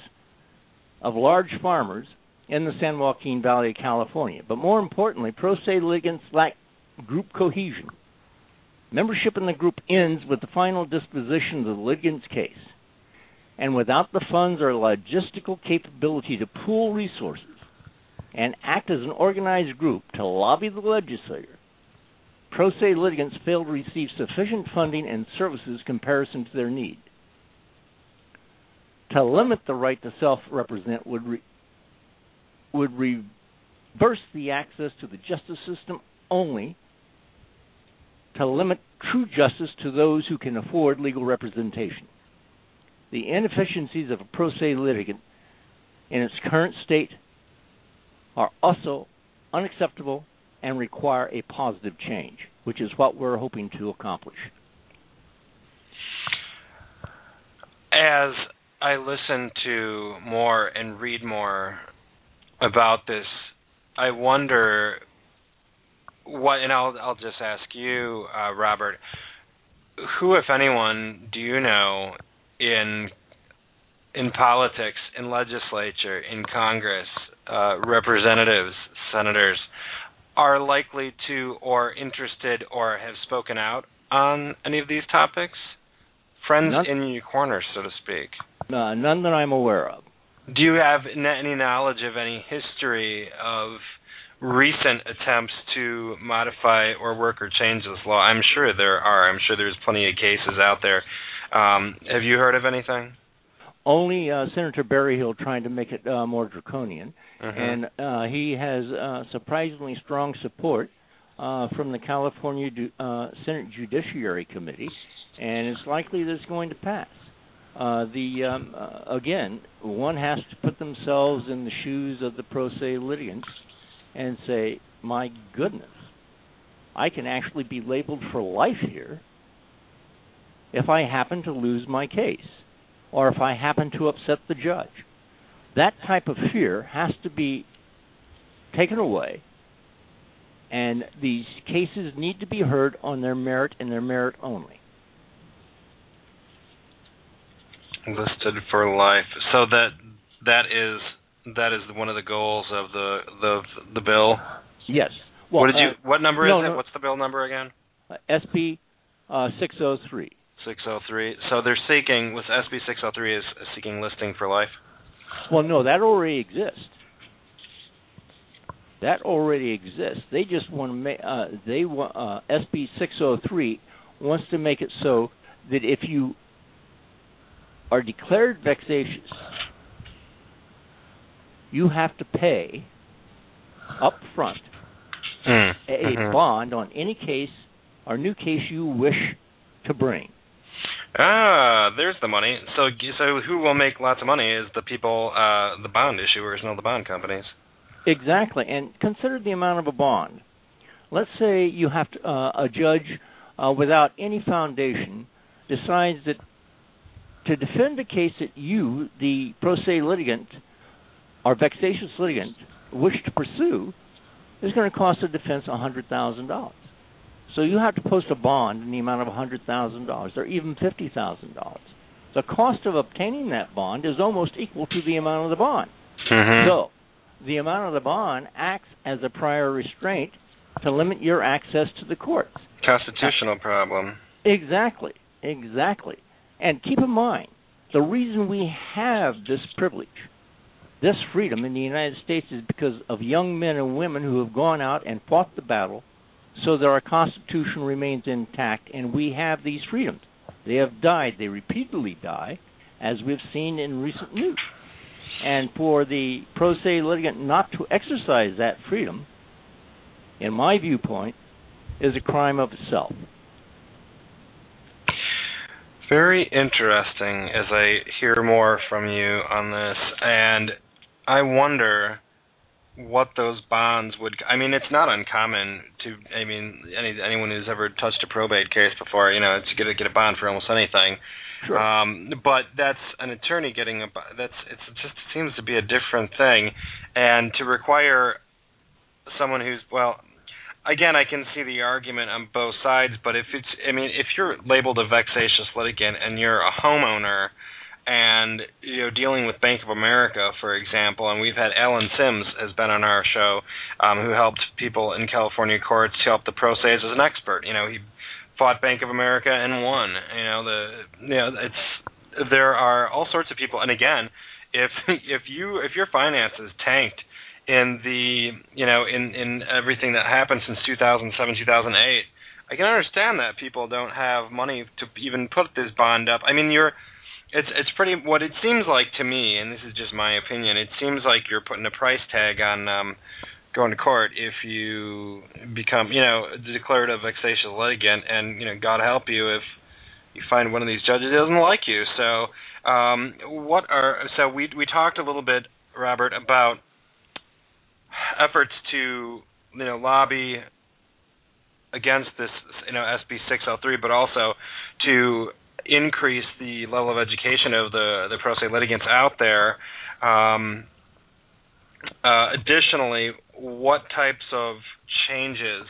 C: of large farmers in the San Joaquin Valley of California. But more importantly, pro se litigants lack group cohesion. Membership in the group ends with the final disposition of the litigant's case. And without the funds or logistical capability to pool resources and act as an organized group to lobby the legislature, pro se litigants fail to receive sufficient funding and services comparison to their need. To limit the right to self-represent would re- would reverse the access to the justice system only to limit true justice to those who can afford legal representation. The inefficiencies of a pro se litigant in its current state are also unacceptable and require a positive change, which is what we're hoping to accomplish.
B: As I listen to more and read more about this, I wonder what, and I'll I'll just ask you, uh, Robert, who, if anyone, do you know in in politics, in legislature, in Congress, uh, representatives, senators, are likely to, or interested, or have spoken out on any of these topics? Friends
C: none,
B: in your corner, so to speak.
C: None that I'm aware of.
B: Do you have any knowledge of any history of recent attempts to modify or work or change this law? I'm sure there are. I'm sure there's plenty of cases out there. Um, have you heard of anything?
C: Only uh, Senator Berryhill trying to make it uh, more draconian,
B: mm-hmm.
C: and uh, he has uh, surprisingly strong support uh, from the California uh, Senate Judiciary Committee, and it's likely that it's going to pass. Uh, the um, uh, again, one has to put themselves in the shoes of the pro se litigants and say, "My goodness, I can actually be labeled for life here if I happen to lose my case, or if I happen to upset the judge." That type of fear has to be taken away, and these cases need to be heard on their merit and their merit only.
B: listed for life. So that that is that is one of the goals of the the the bill.
C: Yes. Well,
B: what did you?
C: Uh,
B: what number
C: no,
B: is it?
C: no.
B: What's the bill number again?
C: Uh, SB uh, 603.
B: 603. So they're seeking with SB 603 is seeking listing for life.
C: Well, no, that already exists. That already exists. They just want to make. Uh, they want uh, SB 603 wants to make it so that if you are declared vexatious, you have to pay up front
B: mm.
C: a
B: mm-hmm.
C: bond on any case or new case you wish to bring.
B: Ah, there's the money. So, so who will make lots of money is the people, uh, the bond issuers, not the bond companies.
C: Exactly, and consider the amount of a bond. Let's say you have to, uh, a judge uh, without any foundation decides that to defend a case that you, the pro se litigant or vexatious litigant, wish to pursue is going to cost the defense $100,000. So you have to post a bond in the amount of $100,000 or even $50,000. The cost of obtaining that bond is almost equal to the amount of the bond.
B: Mm-hmm.
C: So the amount of the bond acts as a prior restraint to limit your access to the courts.
B: Constitutional problem.
C: Exactly. Exactly. And keep in mind, the reason we have this privilege, this freedom in the United States is because of young men and women who have gone out and fought the battle so that our Constitution remains intact and we have these freedoms. They have died. They repeatedly die, as we've seen in recent news. And for the pro se litigant not to exercise that freedom, in my viewpoint, is a crime of itself.
B: Very interesting as I hear more from you on this, and I wonder what those bonds would. I mean, it's not uncommon to. I mean, any anyone who's ever touched a probate case before, you know, it's get to get a bond for almost anything.
C: Sure.
B: Um, but that's an attorney getting a. That's it's it just seems to be a different thing, and to require someone who's well. Again, I can see the argument on both sides, but if it's, I mean, if you're labeled a vexatious litigant and you're a homeowner, and you know dealing with Bank of America, for example, and we've had Alan Sims has been on our show, um, who helped people in California courts, help the pro se as an expert. You know, he fought Bank of America and won. You know, the you know it's there are all sorts of people, and again, if [laughs] if you if your finances tanked in the you know in in everything that happened since 2007 2008 I can understand that people don't have money to even put this bond up. I mean, you're it's it's pretty what it seems like to me, and this is just my opinion. It seems like you're putting a price tag on um, going to court if you become, you know, declared a vexatious litigant, and you know, God help you if you find one of these judges doesn't like you. So, um, what are so we we talked a little bit, Robert, about efforts to you know lobby against this you know SB 603, but also to increase the level of education of the the pro se litigants out there. Um, uh, additionally, what types of changes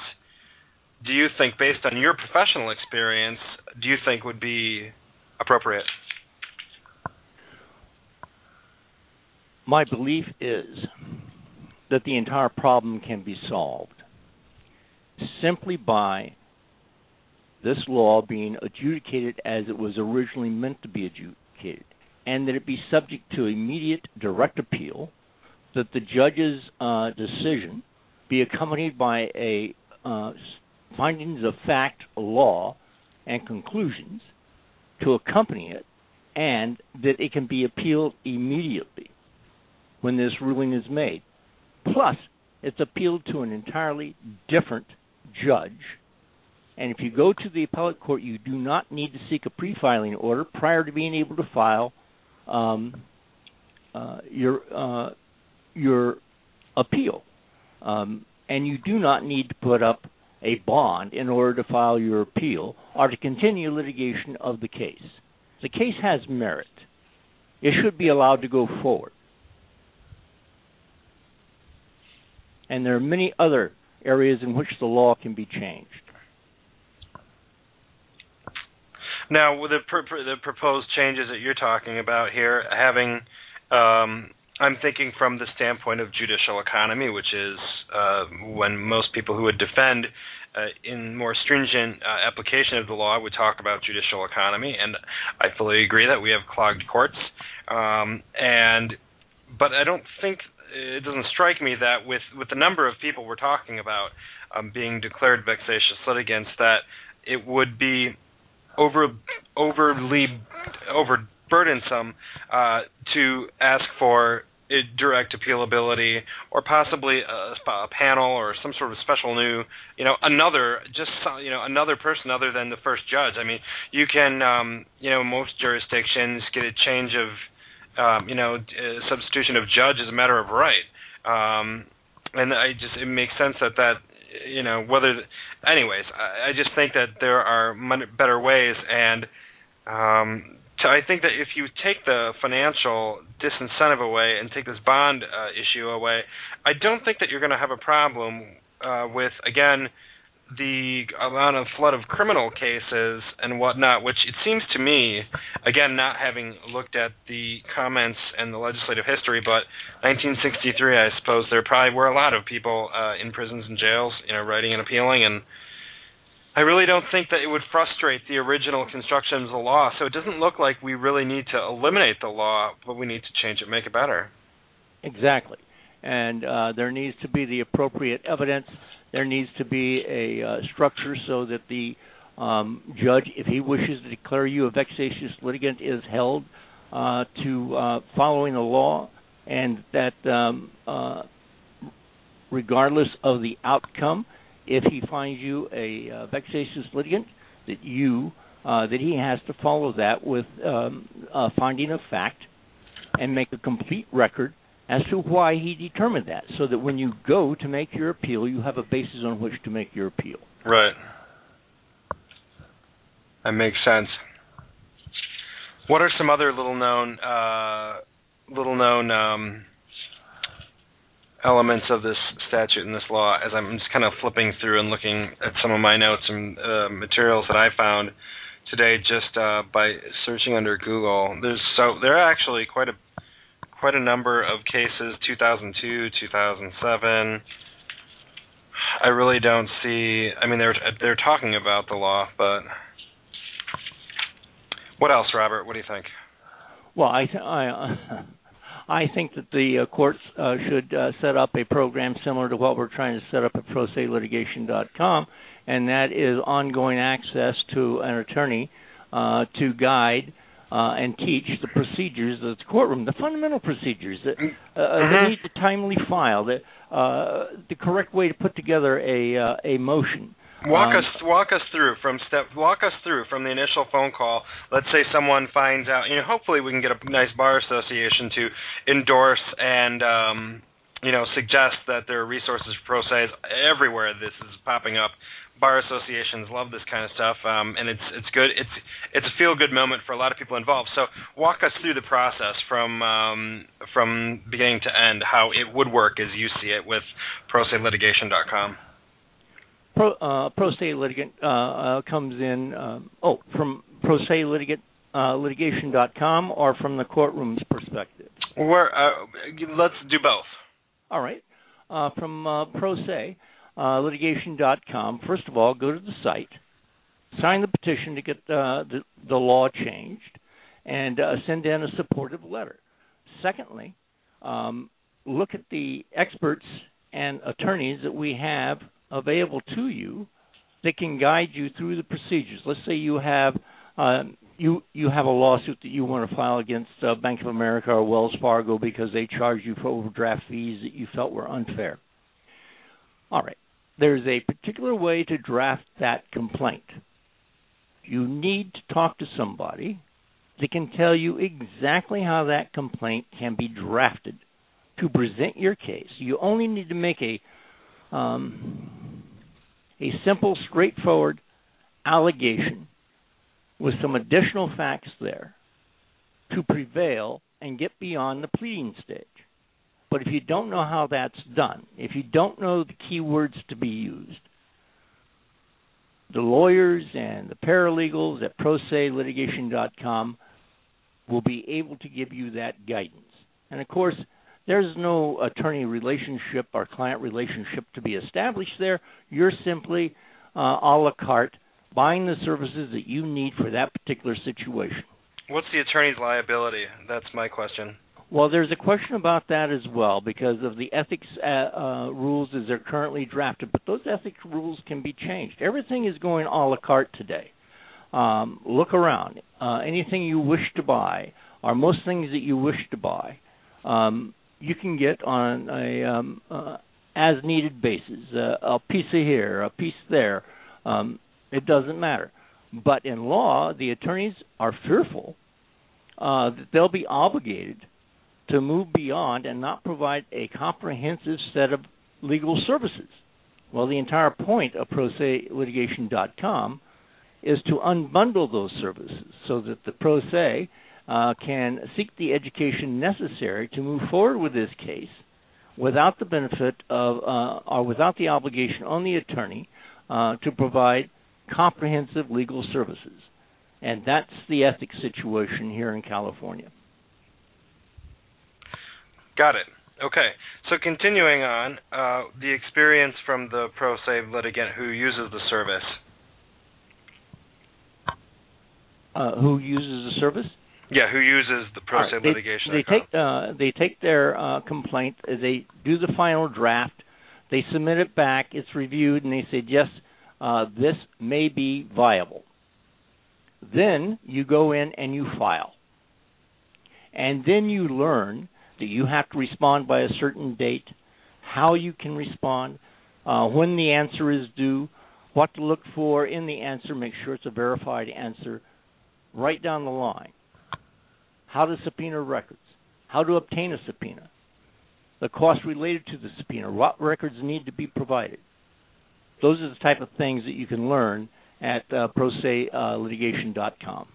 B: do you think, based on your professional experience, do you think would be appropriate?
C: My belief is that the entire problem can be solved simply by this law being adjudicated as it was originally meant to be adjudicated, and that it be subject to immediate direct appeal, that the judge's uh, decision be accompanied by a uh, findings of fact, law, and conclusions to accompany it, and that it can be appealed immediately when this ruling is made. Plus, it's appealed to an entirely different judge and if you go to the appellate court, you do not need to seek a pre-filing order prior to being able to file um, uh, your uh, your appeal, um, and you do not need to put up a bond in order to file your appeal or to continue litigation of the case. The case has merit; it should be allowed to go forward. And there are many other areas in which the law can be changed.
B: Now, the pr- the proposed changes that you're talking about here, having um, I'm thinking from the standpoint of judicial economy, which is uh, when most people who would defend uh, in more stringent uh, application of the law would talk about judicial economy, and I fully agree that we have clogged courts. Um, and but I don't think it doesn't strike me that with with the number of people we're talking about um, being declared vexatious litigants, that it would be over overly overburdensome uh, to ask for direct appealability or possibly a, a, panel or some sort of special new you know another just you know another person other than the first judge. I mean you can um you know most jurisdictions get a change of um you know uh, substitution of judge as a matter of right. Um and i just it makes sense that that you know whether anyways I, I just think that there are better ways and um to, I think that if you take the financial disincentive away and take this bond uh, issue away, I don't think that you're going to have a problem uh, with again the amount of flood of criminal cases and whatnot, which it seems to me, again, not having looked at the comments and the legislative history, but 1963, I suppose there probably were a lot of people uh, in prisons and jails, you know, writing and appealing, and I really don't think that it would frustrate the original construction of the law. So it doesn't look like we really need to eliminate the law, but we need to change it, make it better.
C: Exactly, and uh, there needs to be the appropriate evidence there needs to be a uh, structure so that the um, judge, if he wishes to declare you a vexatious litigant, is held uh, to uh, following the law and that um, uh, regardless of the outcome, if he finds you a uh, vexatious litigant, that you uh, that he has to follow that with um, a finding of fact and make a complete record as to why he determined that, so that when you go to make your appeal, you have a basis on which to make your appeal.
B: Right. That makes sense. What are some other little known uh, little known um, elements of this statute and this law? As I'm just kind of flipping through and looking at some of my notes and uh, materials that I found today, just uh, by searching under Google. There's so there are actually quite a quite a number of cases 2002 2007 i really don't see i mean they're they're talking about the law but what else robert? What do you think?
C: Well i i I think that the uh, courts uh, should uh, set up a program similar to what we're trying to set up at proselitigation.com, and that is ongoing access to an attorney uh, to guide uh, and teach the procedures of the courtroom, the fundamental procedures that mm. uh, mm-hmm. they need to timely file, the uh, the correct way to put together a uh, a motion.
B: Walk um, us walk us through from step walk us through from the initial phone call. Let's say someone finds out. You know, hopefully we can get a nice bar association to endorse and um, you know suggest that there are resources for pro se everywhere. This is popping up bar associations love this kind of stuff, um, and it's it's good. It's it's a feel good moment for a lot of people involved. So walk us through the process from um, from beginning to end, how it would work as you see it with ProSeLitigation.com.
C: Pro uh, Pro Se litigant uh, uh, comes in. Um, oh, from Pro Se litigant uh, litigation.com or from the courtroom's perspective.
B: Where uh, let's do both.
C: All right. Uh, from uh, Pro Se, uh, litigation.com. First of all, go to the site, sign the petition to get uh, the, the law changed, and uh, send in a supportive letter. Secondly, um, look at the experts and attorneys that we have available to you that can guide you through the procedures. Let's say you have uh, you you have a lawsuit that you want to file against uh, Bank of America or Wells Fargo because they charged you for overdraft fees that you felt were unfair. All right there's a particular way to draft that complaint. You need to talk to somebody that can tell you exactly how that complaint can be drafted to present your case. You only need to make a um, a simple, straightforward allegation with some additional facts there to prevail and get beyond the pleading stage. But if you don't know how that's done, if you don't know the keywords to be used, the lawyers and the paralegals at proselitigation.com will be able to give you that guidance. And of course, there's no attorney relationship or client relationship to be established there. You're simply uh, a la carte buying the services that you need for that particular situation.
B: What's the attorney's liability? That's my question.
C: Well, there's a question about that as well because of the ethics uh, uh, rules as they're currently drafted. But those ethics rules can be changed. Everything is going a la carte today. Um, look around. Uh, anything you wish to buy, or most things that you wish to buy, um, you can get on a um, uh, as needed basis. Uh, a piece of here, a piece there. Um, it doesn't matter. But in law, the attorneys are fearful uh, that they'll be obligated to move beyond and not provide a comprehensive set of legal services. Well, the entire point of proselitigation.com is to unbundle those services so that the pro se uh, can seek the education necessary to move forward with this case without the benefit of uh, or without the obligation on the attorney uh, to provide comprehensive legal services. And that's the ethics situation here in California.
B: Got it. Okay. So continuing on, uh, the experience from the pro se litigant who uses the service.
C: Uh, who uses the service?
B: Yeah, who uses the pro se right. litigation?
C: They, take uh, they take their uh, complaint, they do the final draft, they submit it back, it's reviewed, and they say yes, uh, this may be viable. Then you go in and you file, and then you learn that you have to respond by a certain date, how you can respond, uh, when the answer is due, what to look for in the answer, make sure it's a verified answer, right down the line. How to subpoena records, how to obtain a subpoena, the cost related to the subpoena, what records need to be provided. Those are the type of things that you can learn at uh, proselitigation.com.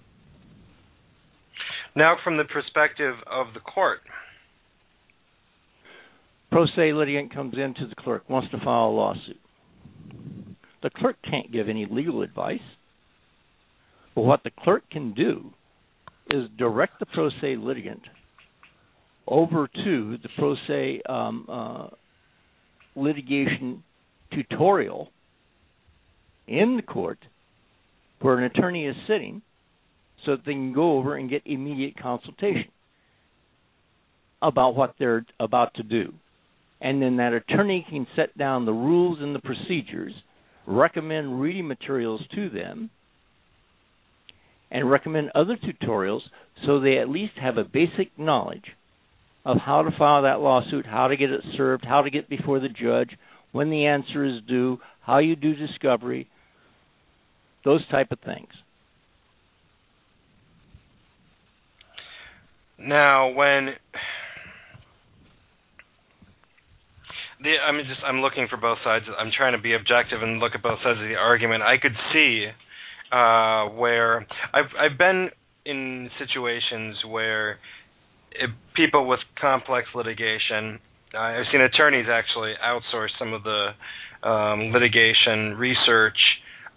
B: Now, from the perspective of the court,
C: pro se litigant comes in to the clerk, wants to file a lawsuit. The clerk can't give any legal advice. But what the clerk can do is direct the pro se litigant over to the pro se um, uh, litigation tutorial in the court where an attorney is sitting so that they can go over and get immediate consultation about what they're about to do. And then that attorney can set down the rules and the procedures, recommend reading materials to them, and recommend other tutorials so they at least have a basic knowledge of how to file that lawsuit, how to get it served, how to get before the judge, when the answer is due, how you do discovery, those type of things.
B: Now, when the I'm just I'm looking for both sides. I'm trying to be objective and look at both sides of the argument. I could see uh, where I've I've been in situations where it, people with complex litigation. Uh, I've seen attorneys actually outsource some of the um, litigation research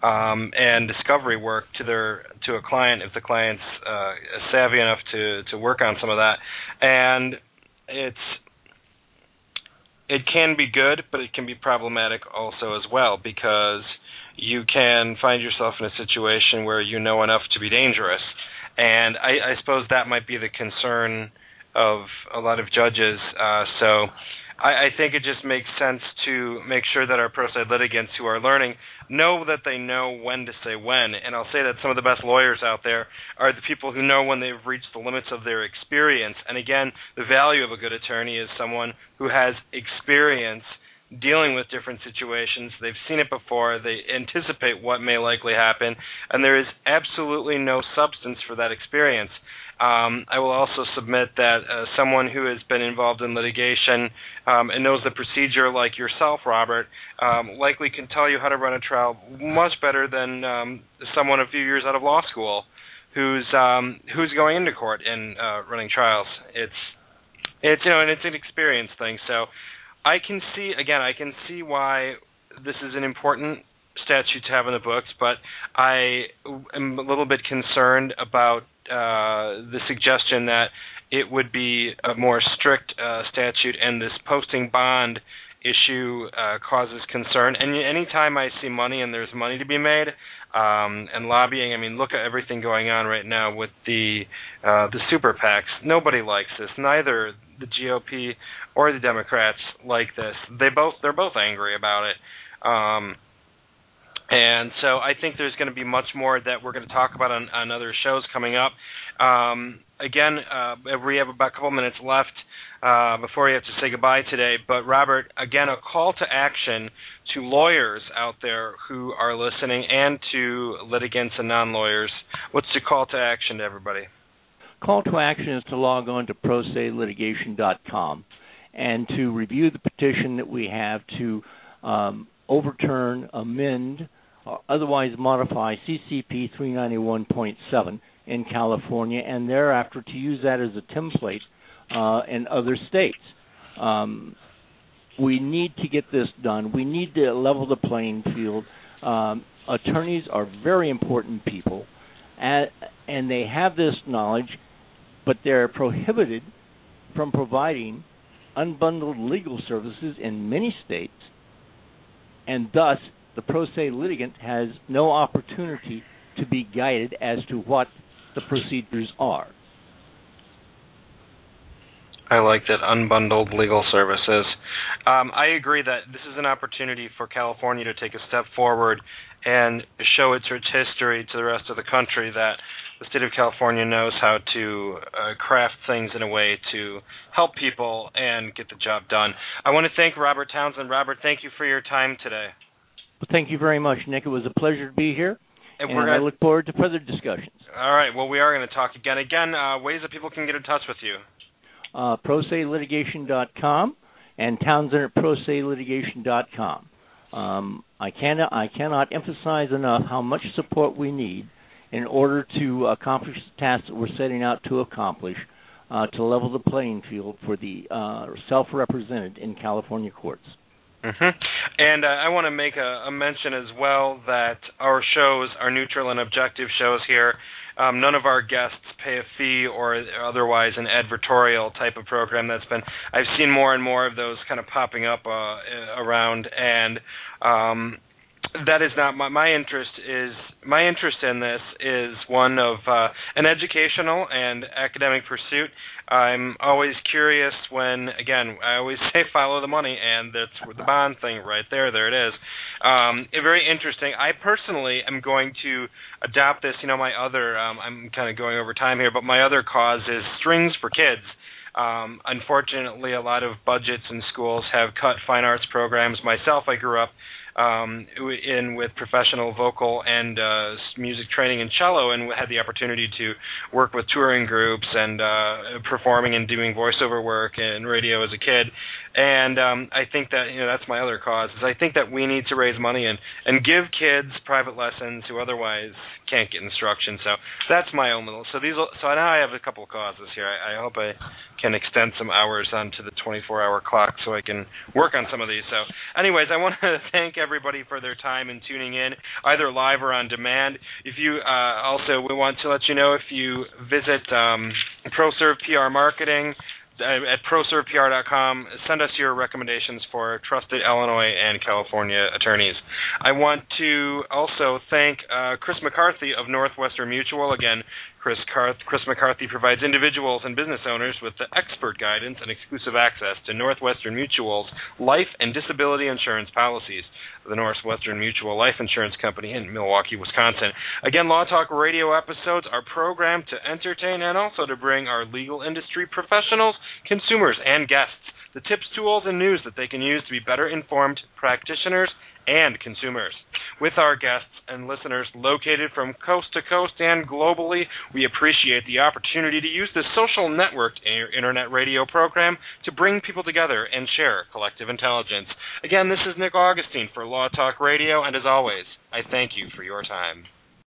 B: um, and discovery work to their to a client if the client's uh, savvy enough to to work on some of that, and it's it can be good, but it can be problematic also as well because you can find yourself in a situation where you know enough to be dangerous, and I, I suppose that might be the concern of a lot of judges. Uh, so I, I think it just makes sense to make sure that our pro se litigants who are learning know that they know when to say when. And I'll say that some of the best lawyers out there are the people who know when they've reached the limits of their experience. And again, the value of a good attorney is someone who has experience dealing with different situations. They've seen it before. They anticipate what may likely happen, and there is absolutely no substance for that experience. Um, I will also submit that uh, someone who has been involved in litigation um, and knows the procedure, like yourself, Robert, um, likely can tell you how to run a trial much better than um, someone a few years out of law school who's um, who's going into court and uh, running trials. It's it's you know, and it's an experience thing. So I can see again, I can see why this is an important statute to have in the books, but I am a little bit concerned about uh, the suggestion that it would be a more strict uh, statute, and this posting bond issue uh, causes concern. And anytime I see money and there's money to be made, um, and lobbying, I mean, look at everything going on right now with the uh, the super PACs. Nobody likes this. Neither the GOP or the Democrats like this. They both they're both angry about it. Um, and so I think there's going to be much more that we're going to talk about on, on other shows coming up. Um, again, uh, we have about a couple minutes left uh, before we have to say goodbye today. But Robert, again, a call to action to lawyers out there who are listening and to litigants and non-lawyers. What's the call to action to everybody?
C: Call to action is to log on to proselitigation.com and to review the petition that we have to um, overturn, amend, or otherwise modify CCP 391.7 in California, and thereafter to use that as a template uh, in other states. Um, we need to get this done. We need to level the playing field. Um, attorneys are very important people, and, and they have this knowledge, but they're prohibited from providing unbundled legal services in many states and thus the pro se litigant has no opportunity to be guided as to what the procedures are.
B: I like that unbundled legal services. Um, I agree that this is an opportunity for California to take a step forward and show its rich history to the rest of the country that the state of California knows how to uh, craft things in a way to help people and get the job done. I want to thank Robert Townsend. Robert, thank you for your time today.
C: Well, thank you very much, Nick. It was a pleasure to be here.
B: And,
C: and I look forward to further discussions.
B: All right. Well, we are going to talk again. Again, uh, ways that people can get in touch with you.
C: Uh, proselitigation.com and Townsend at proselitigation.com. Um, I cannot I cannot emphasize enough how much support we need in order to accomplish the tasks that we're setting out to accomplish uh, to level the playing field for the uh, self-represented in California courts.
B: Mm-hmm. And uh, I want to make a, a, mention as well that our shows are neutral and objective shows here. Um, none of our guests pay a fee or otherwise an advertorial type of program. That's been I've seen more and more of those kind of popping up uh, around, and um, that is not my, my interest. Is my interest in this is one of uh, an educational and academic pursuit I'm always curious when, again, I always [laughs] say follow the money, and that's the bond thing right there. There it is. Um, very interesting. I personally am going to adopt this. You know, my other, um, I'm kind of going over time here, but my other cause is strings for kids. Um, unfortunately, a lot of budgets in schools have cut fine arts programs. Myself, I grew up um, in with professional vocal and uh, music training in cello, and had the opportunity to work with touring groups and uh, performing and doing voiceover work and radio as a kid. And um, I think that you know that's my other cause is I think that we need to raise money and and give kids private lessons who otherwise can't get instruction. So that's my own little. So these. So now I have a couple of causes here. I, I hope I can extend some hours onto the 24-hour clock so I can work on some of these. So, anyways, I want to [laughs] thank everybody for their time and tuning in, either live or on demand. If you uh, also, we want to let you know if you visit um, ProServe PR Marketing at proservepr.com. Send us your recommendations for trusted Illinois and California attorneys. I want to also thank uh, Chris McCarthy of Northwestern Mutual. Again, Chris, Carth- Chris McCarthy provides individuals and business owners with the expert guidance and exclusive access to Northwestern Mutual's life and disability insurance policies. The Northwestern Mutual Life Insurance Company in Milwaukee, Wisconsin. Again, Law Talk radio episodes are programmed to entertain and also to bring our legal industry professionals, consumers, and guests the tips, tools, and news that they can use to be better informed practitioners and consumers. With our guests and listeners located from coast to coast and globally, we appreciate the opportunity to use this social networked internet radio program to bring people together and share collective intelligence. Again, this is Nick Augustine for Law Talk Radio, and as always, I thank you for your time.